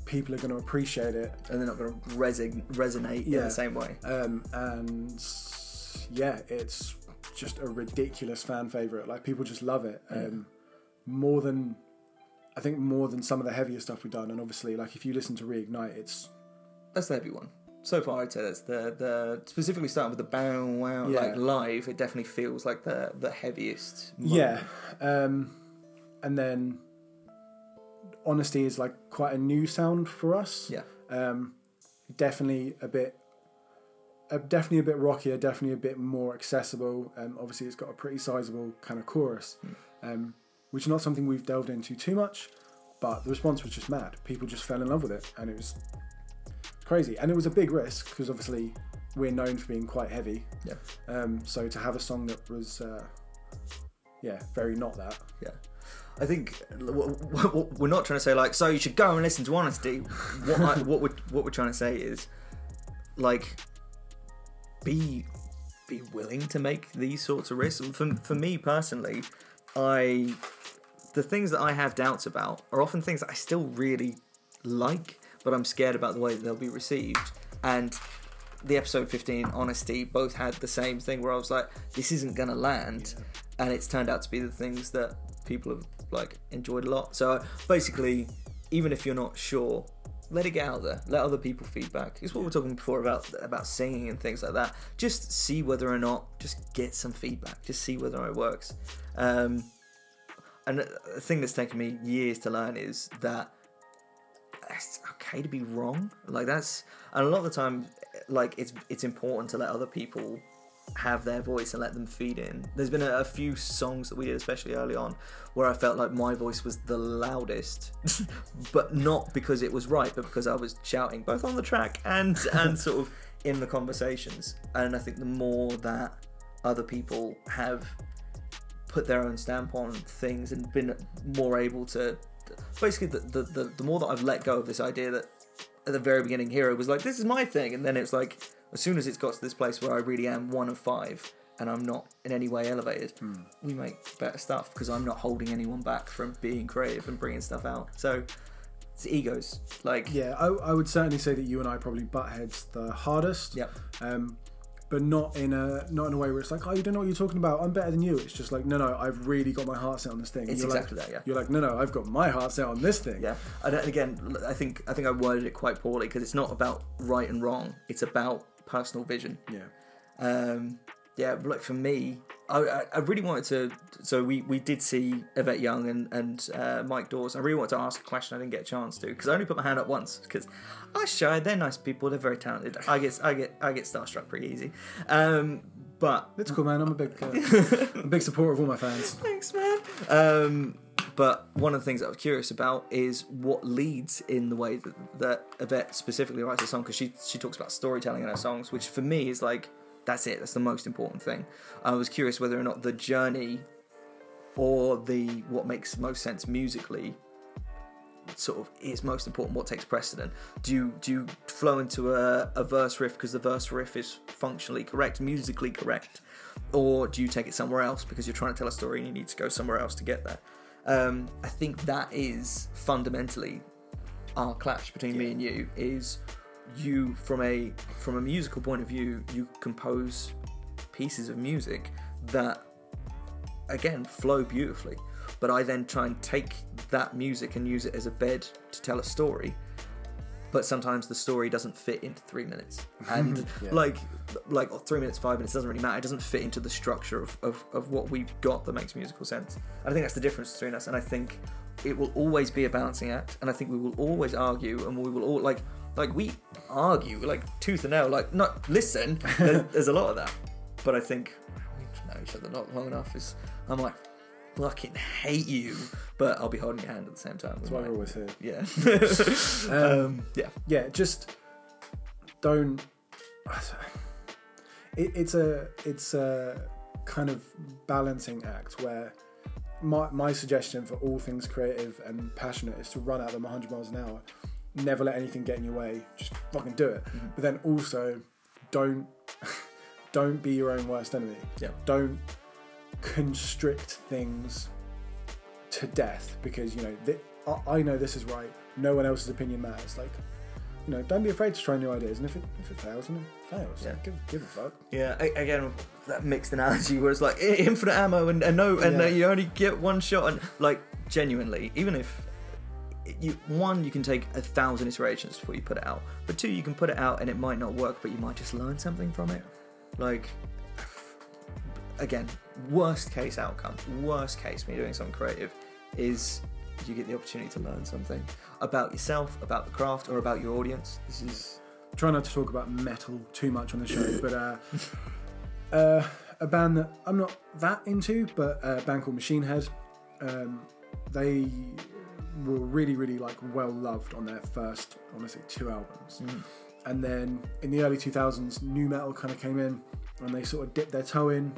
people are going to appreciate it." And they're not going to reson- resonate in the same way. Um, and yeah, it's just a ridiculous fan favorite. Like people just love it. Um, more than I think more than some of the heavier stuff we've done. And obviously, like if you listen to Reignite, it's That's the heavy one. So far, I'd say that's the the specifically starting with the bow wow Yeah. like live. It definitely feels like the the heaviest. yeah. Um, and then honesty is like quite a new sound for us. Yeah. Um, definitely a bit. Uh, definitely a bit rockier, definitely a bit more accessible. Um, obviously, it's got a pretty sizable kind of chorus, um, which is not something we've delved into too much. But the response was just mad. People just fell in love with it, and it was crazy. And it was a big risk because obviously we're known for being quite heavy. Yeah. Um, so to have a song that was, uh, yeah, very not that. Yeah. I think we're not trying to say like, so you should go and listen to Honesty. What I, what we're what we're trying to say is, like, be be willing to make these sorts of risks. For for me personally, I the things that I have doubts about are often things that I still really like, but I'm scared about the way that they'll be received. And the episode 15 honesty both had the same thing where i was like this isn't gonna land and it's turned out to be the things that people have like enjoyed a lot. So basically even if you're not sure let it get out there. Let other people feedback. It's what we are talking before about about singing and things like that. Just see whether or not just get some feedback. Just see whether it works. Um and a thing that's taken me years to learn is that it's okay to be wrong. Like that's and a lot of the time, like it's it's important to let other people have their voice and let them feed in. There's been a, a few songs that we did, especially early on, where I felt like my voice was the loudest, but not because it was right, but because I was shouting both on the track and and sort of in the conversations. And I think the more that other people have put their own stamp on things and been more able to basically the, the, the, the more that I've let go of this idea that at the very beginning Hero was like this is my thing and then it's like as soon as it's got to this place where I really am one of five and I'm not in any way elevated we make better stuff because I'm not holding anyone back from being creative and bringing stuff out so it's egos like Yeah, I, I would certainly say that you and I probably butt heads the hardest. Yep. Um, but not in a not in a way where it's like, oh, you don't know what you're talking about. I'm better than you. It's just like, no, no, I've really got my heart set on this thing. It's you're exactly like, that, yeah. You're like, no, no, I've got my heart set on this thing. Yeah, and and again, I think I think I worded it quite poorly because it's not about right and wrong. It's about personal vision. Yeah. Um, yeah, like for me, I, I, really wanted to. So we, we did see Yvette Young and and uh, Mike Dawes. I really wanted to ask a question I didn't get a chance to because I only put my hand up once because I shy. They're nice people. They're very talented. I get I get I get starstruck pretty easy. Um, but It's cool, man. I'm a big, uh, a big supporter of all my fans. Thanks, man. Um, but one of the things I was curious about is what leads in the way that, that Yvette specifically writes a song because she she talks about storytelling in her songs, which for me is like that's it. That's the most important thing. I was curious whether or not the journey or the what makes most sense musically sort of is most important what takes precedent do you do you flow into a, a verse riff because the verse riff is functionally correct musically correct or do you take it somewhere else because you're trying to tell a story and you need to go somewhere else to get there um, i think that is fundamentally our clash between me and you is you from a from a musical point of view you compose pieces of music that again flow beautifully. But i then try and take that music and use it as a bed to tell a story but sometimes the story doesn't fit into three minutes. And Yeah. like like three minutes five minutes doesn't really matter. It doesn't fit into the structure of, of, of what we've got that makes musical sense. I think that's the difference between us and i think it will always be a balancing act and i think we will always argue and we will all like like we argue like tooth and nail like not listen there's, there's a lot of that. But i think we know each other not long enough is i'm like fucking hate you but i'll be holding your hand at the same time That's why we're always here. yeah Um, um, yeah yeah, just don't. It, it's a it's a kind of balancing act where my my suggestion for all things creative and passionate is to run at them 100 miles an hour. Never let anything get in your way. Just fucking do it. But then also, don't don't be your own worst enemy. Yeah. Don't constrict things to death because you know th- I, I know this is right. No one else's opinion matters. Like you know, don't be afraid to try new ideas. And if it if it fails, then it fails. Yeah. Give give a fuck. Yeah, a- again, that mixed analogy where it's like infinite ammo and, and no, and uh, you only get one shot. And like, genuinely, even if you one, you can take a thousand iterations before you put it out, but two, you can put it out and it might not work, but you might just learn something from it. Like, again, worst case outcome, worst case when you're doing something creative is you get the opportunity to learn something about yourself, about the craft, or about your audience. This is Try not to talk about metal too much on the show, but uh, uh, a band that I'm not that into, but a band called Machine Head. Um, they were really, really like well loved on their first, I want to say, two albums. And then in the early 2000s, nu metal kind of came in, and they sort of dipped their toe in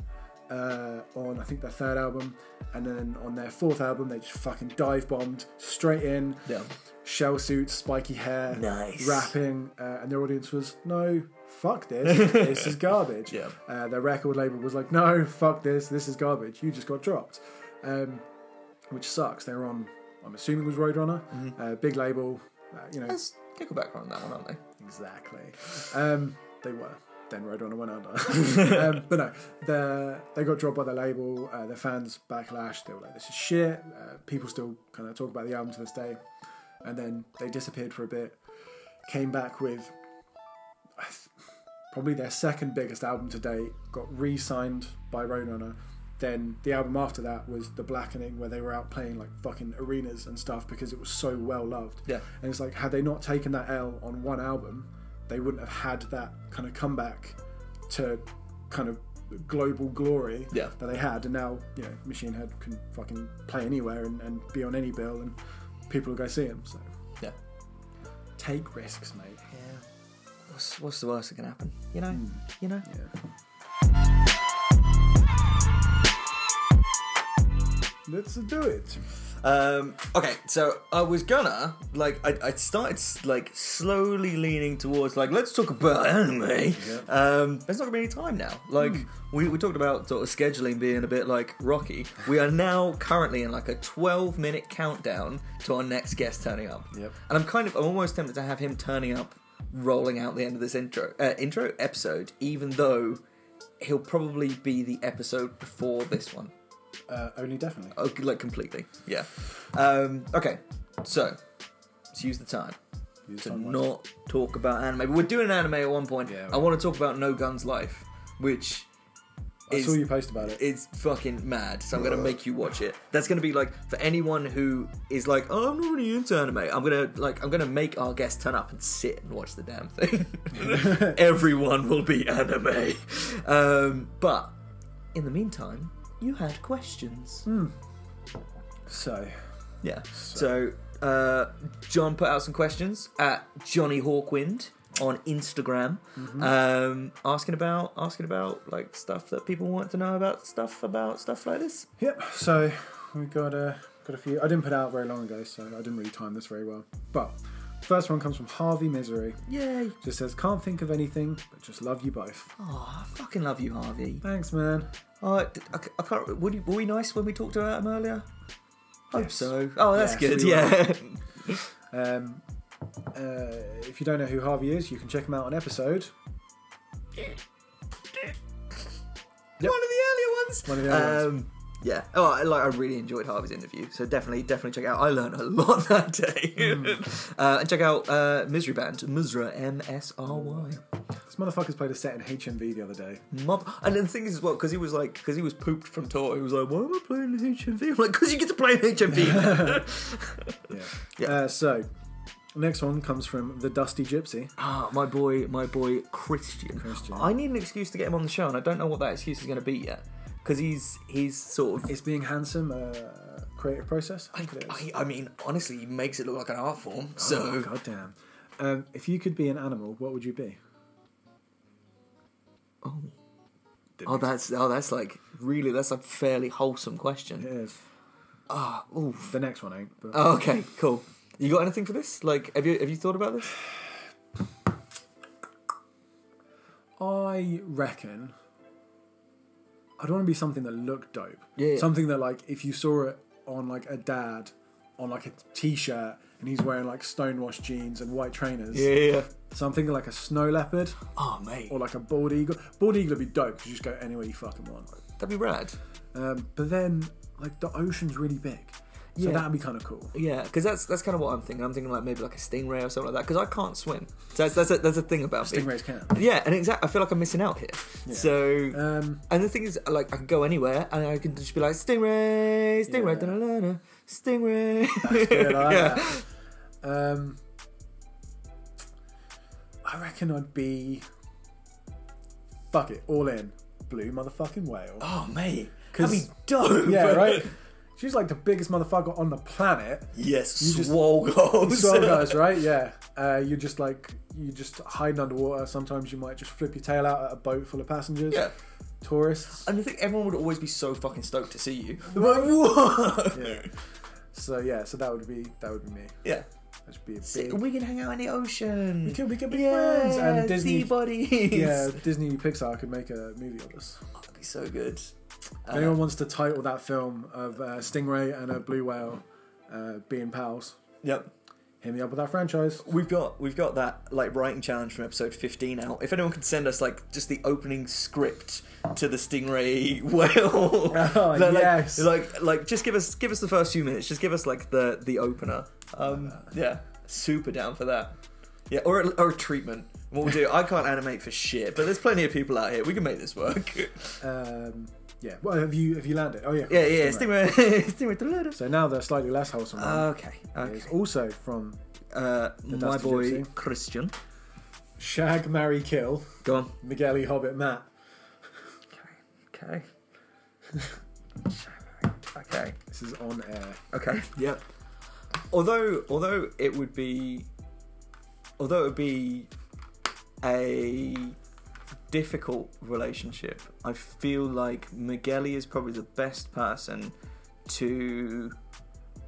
uh, on I think their third album, and then on their fourth album, they just fucking dive bombed straight in yeah. shell suits, spiky hair, Nice. rapping, uh, and their audience was no, fuck this, this is garbage. Yeah. Uh, their record label was like, no, fuck this, this is garbage. You just got dropped, um, which sucks. They were on, I'm assuming it was Roadrunner, Mm-hmm. uh, big label, uh, you know. There's Nickelback on that one, aren't they? Exactly. Um, they were. Then Roadrunner went under. um, but no, the- they got dropped by the label. Uh, their fans backlash. They were like, "This is shit." Uh, people still kind of talk about the album to this day. And then they disappeared for a bit. Came back with probably their second biggest album to date. Got re-signed by Roadrunner. Then the album after that was The Blackening, where they were out playing like fucking arenas and stuff because it was so well loved. Yeah. And it's like, had they not taken that L on one album, they wouldn't have had that kind of comeback to kind of global glory Yeah. that they had. And now, you know, Machine Head can fucking play anywhere and, and be on any bill, and people will go see them. So Yeah. take risks, mate. Yeah. What's, what's the worst that can happen? You know? Hmm. You know? Yeah. Let's do it. Um, okay, so I was gonna like I, I started like slowly leaning towards like let's talk about anime. Um, there's not gonna be any time now. Like we, we talked about sort of scheduling being a bit like rocky. We are now currently in like a 12 minute countdown to our next guest turning up. Yep. And I'm kind of I'm almost tempted to have him turning up, rolling out the end of this intro uh, intro episode, even though he'll probably be the episode before this one. Uh, only definitely. Oh, like completely. Yeah. Um, okay, so let's use the time Use to time wisely. not talk about anime. But we're doing an anime at one point. Yeah. I want to talk about No Guns Life, which I is saw you post about it. it's fucking mad. So I'm gonna make you watch it. That's gonna be like for anyone who is like, oh, I'm not really into anime. I'm gonna like I'm gonna make our guest turn up and sit and watch the damn thing. Everyone will be anime. Um, but in the meantime, you had questions. So, Yeah. So, uh, John put out some questions at Johnny Hawkwind on Instagram, um, asking about asking about like stuff that people want to know about stuff about stuff like this. yep. So we got a got a few. I didn't put out very long ago, so I didn't really time this very well. But first one comes from Harvey Misery. Yay! Just says, "Can't think of anything, but just love you both." Oh, I fucking love you, Harvey. Thanks, man. D- I, I can't. Were, you, were we nice when we talked about him earlier? Hope Yes. so. Oh, that's Yes, good. we Yeah. Um, uh, if you don't know who Harvey is, you can check him out on episode. Yep. One of the earlier ones. One of the earlier um, Yeah. Oh, I, like I really enjoyed Harvey's interview, so definitely, definitely check it out. I learned a lot that day. uh, and check out uh, Misery Band, Musra, M S R Y. Motherfucker's played a set in HMV the other day. Mob. And then the thing is as well, because he was like, because he was pooped from tour, he was like, "Why am I playing in HMV?" I'm like, "Because you get to play in HMV." Yeah. Yeah. Uh, so, next one comes from the Dusty Gypsy. ah, my boy, my boy Christian. Christian. I need an excuse to get him on the show, and I don't know what that excuse is going to be yet, because he's he's sort of Is being handsome a creative process? I, think. I, I mean, honestly, he makes it look like an art form. Oh, So, goddamn. Um, if you could be an animal, what would you be? Oh, Didn't oh, that's oh, that's like really, that's a fairly wholesome question. is. Ah, oof. The next one ain't. But Oh, okay, cool. You got anything for this? Like, have you have you thought about this? I reckon I'd want to be something that looked dope. Yeah, yeah. Something that, like, if you saw it on like a dad on like a t-shirt and he's wearing like stonewashed jeans and white trainers. Yeah, yeah, yeah. So I'm thinking like a snow leopard Oh, mate. or like a bald eagle. Bald eagle would be dope because you just go anywhere you fucking want. That'd be rad. Um, but then like the ocean's really big, so Yeah. that'd be kind of cool. Yeah, because that's that's kind of what I'm thinking. I'm thinking like maybe like a stingray or something like that. Because I can't swim. So that's that's a, that's a thing about me. Stingrays can. Yeah, and exactly, I feel like I'm missing out here. Yeah. So, Um, and the thing is, like, I could go anywhere and I can just be like, stingray, stingray, Yeah. da-da-da-da, stingray. good, I like yeah. that. Um, I reckon I'd be. Fuck it, all in. Blue motherfucking whale. Oh, mate, 'Cause- that'd be dope. yeah, right? She's like the biggest motherfucker on the planet. Yes, You just- swole goals. So goes, right? Yeah. Uh, you're just like, you just hiding underwater. Sometimes you might just flip your tail out at a boat full of passengers, Yeah. tourists. And I think everyone would always be so fucking stoked to see you. Like, what? Yeah. So yeah, so that would be that would be me. Yeah. That should be a big. we can hang out in the ocean. We could we could be yeah, friends. And Disney, sea buddies. yeah, Disney Pixar could make a movie of us. Oh, that'd be so good. If anyone wants to title that film of uh, Stingray and a blue whale uh, being pals, Yep. hit me up with that franchise. We've got we've got that like writing challenge from episode fifteen out. If anyone can send us like just the opening script to the stingray whale, Oh, like, yes. like like just give us give us the first few minutes. Just give us like the the opener. Um, yeah, super down for that. Yeah, or a, or a treatment. What we'll do, I can't animate for shit, but there's plenty of people out here. We can make this work. Um, yeah. Well, have you have you landed? Oh yeah. yeah, yeah, Stingray. stingray, stingray. So now the slightly less wholesome one Okay, okay. is also from Uh, my Dusty boy Gypsy. Christian. Shag, Marry, Kill, Go on. Miguel E. Hobbit, Matt. Okay. okay. This is on air. Okay. Yep. Although, although it would be, although it would be a difficult relationship, I feel like Migueli is probably the best person to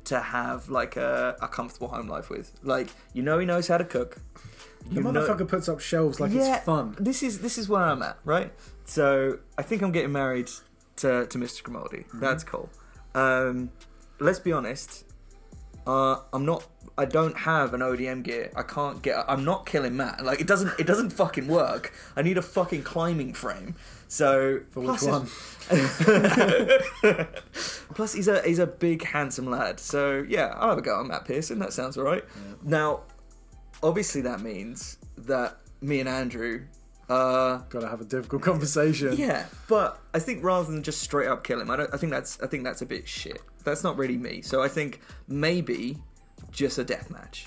to have like a, a comfortable home life with. Like, you know, he knows how to cook. The You know- motherfucker puts up shelves like it's fun. This is this is where I'm at, right? So I think I'm getting married to, to Mr. Grimaldi. Mm-hmm. That's cool. Um, let's be honest. Uh, I'm not. I don't have an ODM gear. I can't get. I'm not killing Matt. Like it doesn't. It doesn't fucking work. I need a fucking climbing frame. So For which one? Plus, he's a he's a big, handsome lad. So yeah, I'll have a go on Matt Pearson. That sounds alright. Now, obviously, that means that me and Andrew, uh, Got to have a difficult conversation. yeah. But I think rather than just straight up kill him, I don't. I think that's I think that's a bit shit. That's not really me. So I think maybe just a death match.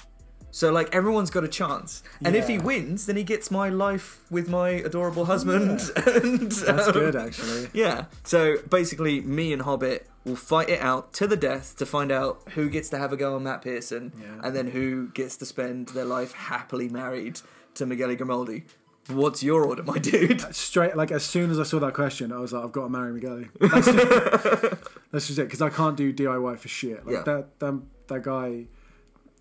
So like everyone's got a chance, and if he wins, then he gets my life with my adorable husband. And That's um, good, actually. yeah. So basically, me and Hobbit will fight it out to the death to find out who gets to have a go on Matt Pearson, Yeah. and then who gets to spend their life happily married to Miguel Grimaldi. What's your order, my dude? Straight, like as soon as I saw that question, I was like, I've got to marry Miguel. That's just, that's just it, because I can't do DIY for shit. Like Yeah. that, that, that guy,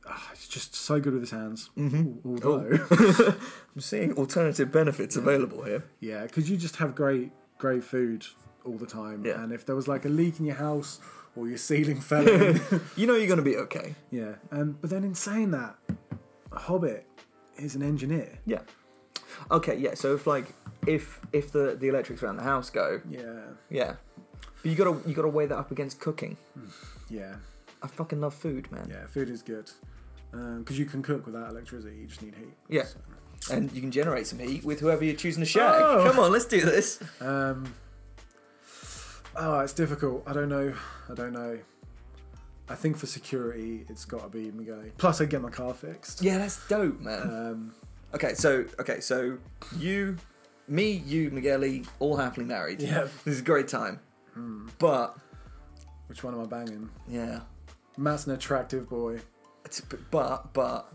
ah, he's just so good with his hands. Mm-hmm. Although, I'm seeing alternative benefits available here. yeah, because you just have great, great food all the time. Yeah. And if there was like a leak in your house or your ceiling fell in, You know you're going to be okay. yeah. Um, but then in saying that, Hobbit is an engineer. Yeah. Okay. Yeah. So if like if if the the electrics around the house go, Yeah, yeah. But you gotta you gotta weigh that up against cooking. yeah, I fucking love food, man. yeah. Food is good because you can cook without electricity. You just need heat. Yeah. So, And you can generate some heat with whoever you're choosing to shag. Oh. Come on, let's do this. Um, oh, it's difficult. I don't know. I don't know. I think for security, it's got to be Miguel. Plus, I get my car fixed. Yeah, that's dope, man. Um, Okay, so okay, so you, me, you, Migueli, all happily married. Yeah. This is a great time. But which one am I banging? yeah, Matt's an attractive boy. but but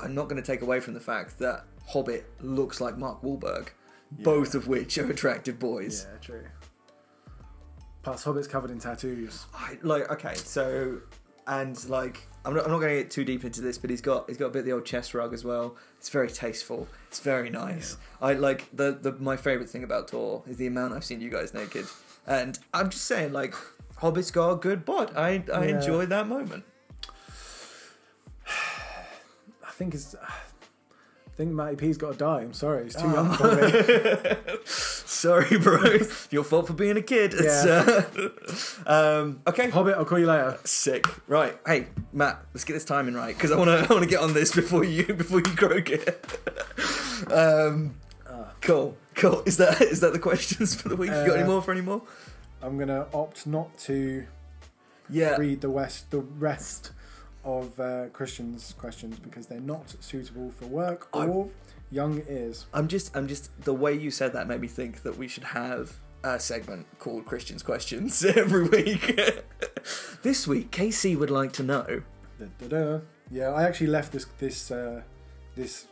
I'm not going to take away from the fact that Hobbit looks like Mark Wahlberg, both of which are attractive boys. Yeah, true. Plus, Hobbit's covered in tattoos. I, like okay, so and like I'm not, I'm not going to get too deep into this, but he's got he's got a bit of the old chest rug as well. It's very tasteful. It's very nice. I like the the my favorite thing about tour is the amount I've seen you guys naked, and I'm just saying like Hobbit's got a good bod. I I Yeah. enjoy that moment. I think it's. I think Matty P's got to die. I'm sorry, he's too Oh. young for me. Sorry, bro. Your fault for being a kid. It's, uh, um, okay. Hobbit, I'll call you later. Sick. Right. Hey, Matt. Let's get this timing right because I want to. I want to get on this before you before you croak it. um, cool. Cool. Is that is that the questions for the week? you got any Uh, more for any more? I'm gonna opt not to Yeah. read the west the rest of uh, Christian's questions because they're not suitable for work or young ears. I'm just. I'm just. The way you said that made me think that we should have a segment called Christian's Questions every week. this week, Casey would like to know. Da-da-da. Yeah, I actually left this this uh, this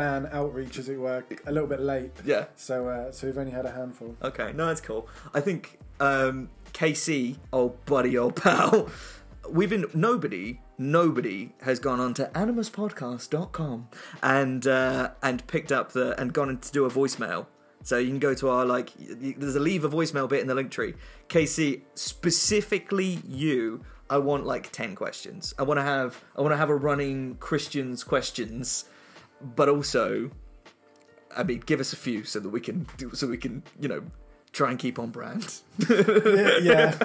fan outreach, as it were, a little bit late. Yeah. So uh, so we've only had a handful. Okay, no, that's cool. I think um, KC, old buddy, old pal, we've been nobody, nobody has gone on to animuspodcast.com and uh, and picked up the and gone in to do a voicemail. So you can go to our like, there's a leave a voicemail bit in the Linktree. KC, specifically you, I want like ten questions. I want to have I want to have a running Christians questions, but also I mean, give us a few so that we can do, so we can, you know, try and keep on brand. yeah, yeah.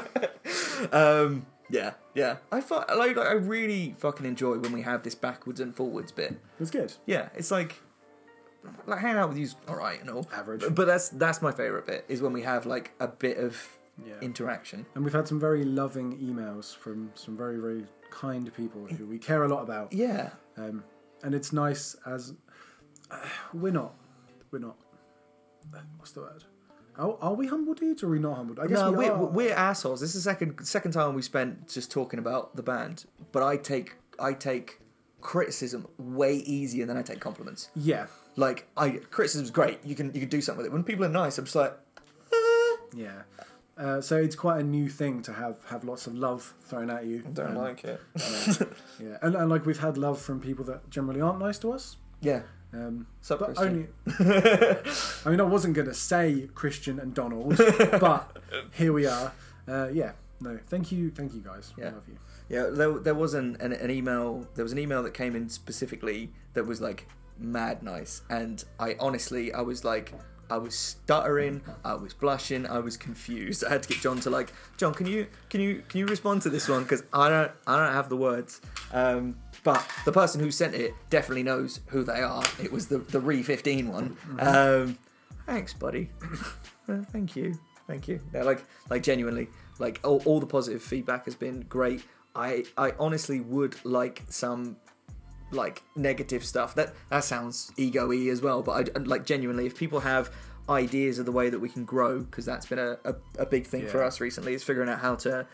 um, yeah, yeah. I thought like, like I really fucking enjoy when we have this backwards and forwards bit. It was good. Yeah, it's like like hanging out with you's all right and all, Average. but that's that's my favorite bit is when we have like a bit of Yeah. interaction. And we've had some very loving emails from some very very kind people who we care a lot about. Yeah, Um, and it's nice as uh, we're not we're not what's the word? Are, are we humble dudes or are we not humble? I guess no, we we're, are. we're assholes. This is the second second time we spent just talking about the band, but I take I take criticism way easier than I take compliments. yeah, Like I criticism's great. You can you can do something with it. When people are nice, I'm just like, yeah. Uh, so it's quite a new thing to have have lots of love thrown at you. I don't like it. Yeah, and, and like we've had love from people that generally aren't nice to us. Yeah. Um, Sup, but Christian? only. I mean, I wasn't going to say Christian and Donald, but here we are. Uh, yeah, no, thank you, thank you guys. I Yeah. love you. Yeah, there, there was an, an, an email. There was an email that came in specifically that was like mad nice, and I honestly, I was like, I was stuttering, I was blushing, I was confused. I had to get John to like, John, can you can you can you respond to this one because I don't I don't have the words. Um, but the person who sent it definitely knows who they are. It was the the Re fifteen one. Um, thanks, buddy. Uh, thank you, thank you. Yeah, like like genuinely, like all, all the positive feedback has been great. I I honestly would like some like negative stuff. That that sounds ego-y as well, but I like genuinely if people have ideas of the way that we can grow because that's been a, a, a big thing for us recently is figuring out how to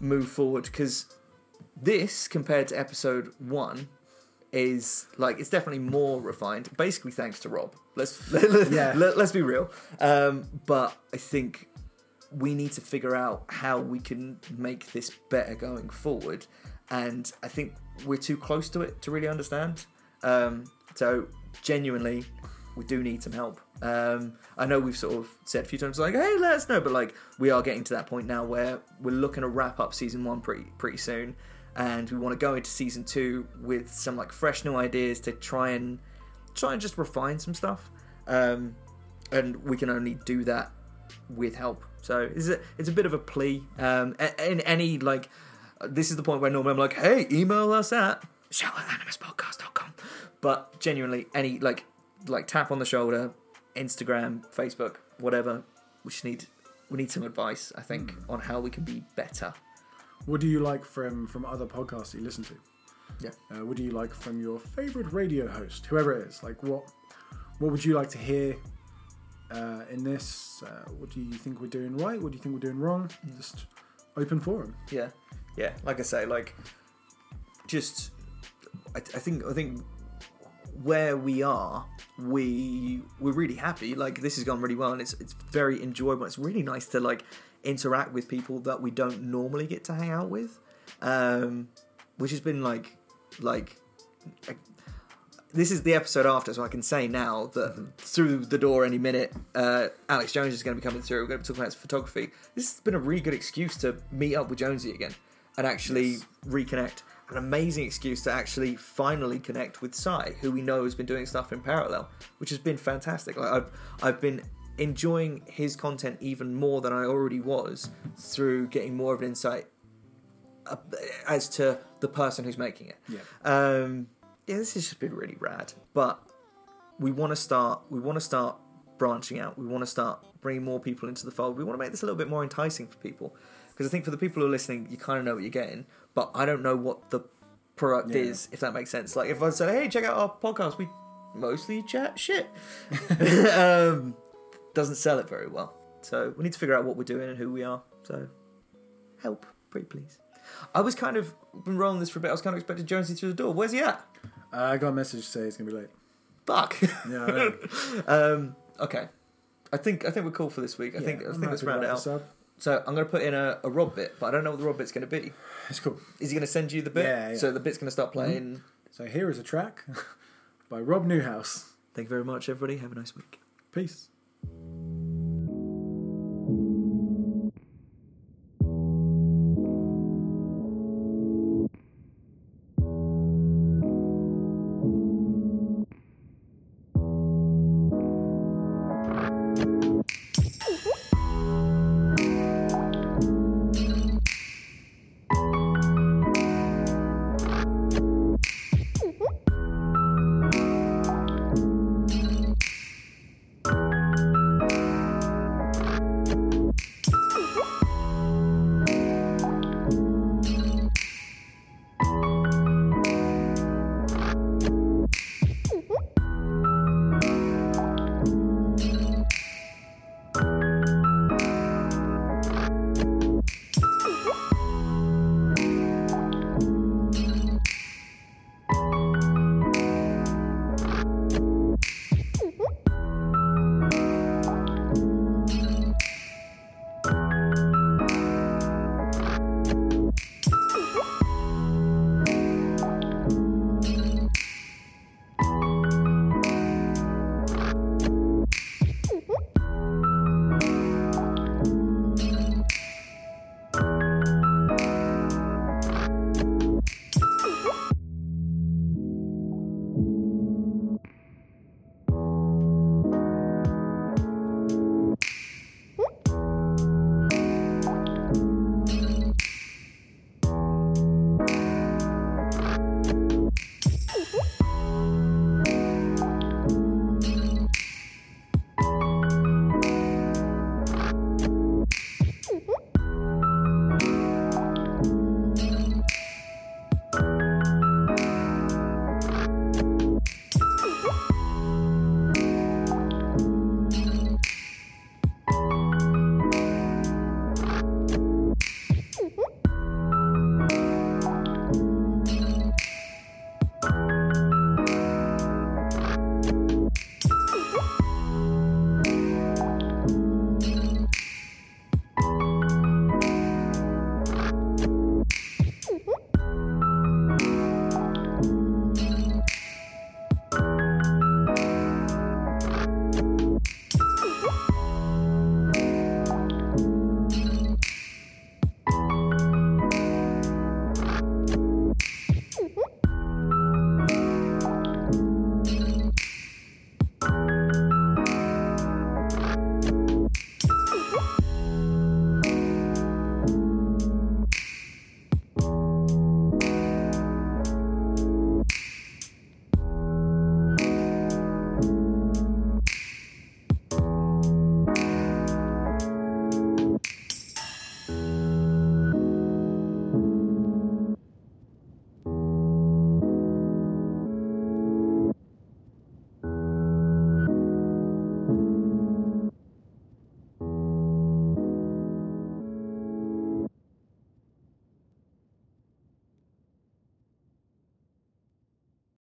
move forward. Because this compared to episode one is like it's definitely more refined. Basically thanks to rob. Let's let, Yeah. let, us be real. Um, but i think we need to figure out how we can make this better going forward. And i think we're too close to it to really understand. Um, so genuinely we do need some help. Um, i know we've sort of said a few times like hey let us know but like we are getting to that point now where we're looking to wrap up season one pretty pretty soon. And we want to go into season two with some like fresh new ideas to try and try and just refine some stuff. Um, and we can only do that with help. So it's a, it's a bit of a plea. Um, in any like this is the point where normally i'm like hey email us at animuspodcast.com but genuinely any like like tap on the shoulder instagram facebook whatever we just need we need some advice i think on how we can be better What do you like from from other podcasts you listen to? Yeah. Uh, what do you like from your favorite radio host, whoever it is? Like what what would you like to hear uh, in this? Uh, what do you think we're doing right? What do you think we're doing wrong? Just open forum. Yeah, yeah. Like I say, like just I, I think I think where we are, we we're really happy. Like this has gone really well, and it's it's very enjoyable. It's really nice to like interact with people that we don't normally get to hang out with, um, which has been like like. This is the episode after, so I can say now that through the door any minute, uh, Alex Jones is going to be coming through. We're going to be talking about his photography. This has been a really good excuse to meet up with Jonesy again and actually Yes. reconnect. an amazing excuse to actually finally connect with Sai, who we know has been doing stuff in parallel, which has been fantastic. Like I've I've been enjoying his content even more than I already was through getting more of an insight as to the person who's making it. Yeah. Um, yeah, this has just been really rad. But we want to start. We want to start branching out. We want to start bringing more people into the fold. We want to make this a little bit more enticing for people. Because I think for the people who are listening, you kind of know what you're getting, but I don't know what the product Yeah. is, if that makes sense. Like if I said, "Hey, check out our podcast," we mostly chat shit. um, doesn't sell it very well. So we need to figure out what we're doing and who we are. So help, pretty please. I was kind of been rolling this for a bit. I was kind of expecting Jonesy through the door. Where's he at? Uh, I got a message to say he's gonna be late. Fuck. Yeah, um, okay. I think I think we're cool for this week. I Yeah, think I I'm think let's round it out. So I'm going to put in a, a Rob bit, but I don't know what the Rob bit's going to be. It's cool. Is he going to send you the bit? Yeah, yeah. So the bit's going to start mm-hmm. playing. So here is a track by Rob Newhouse. Thank you very much, everybody. Have a nice week. Peace.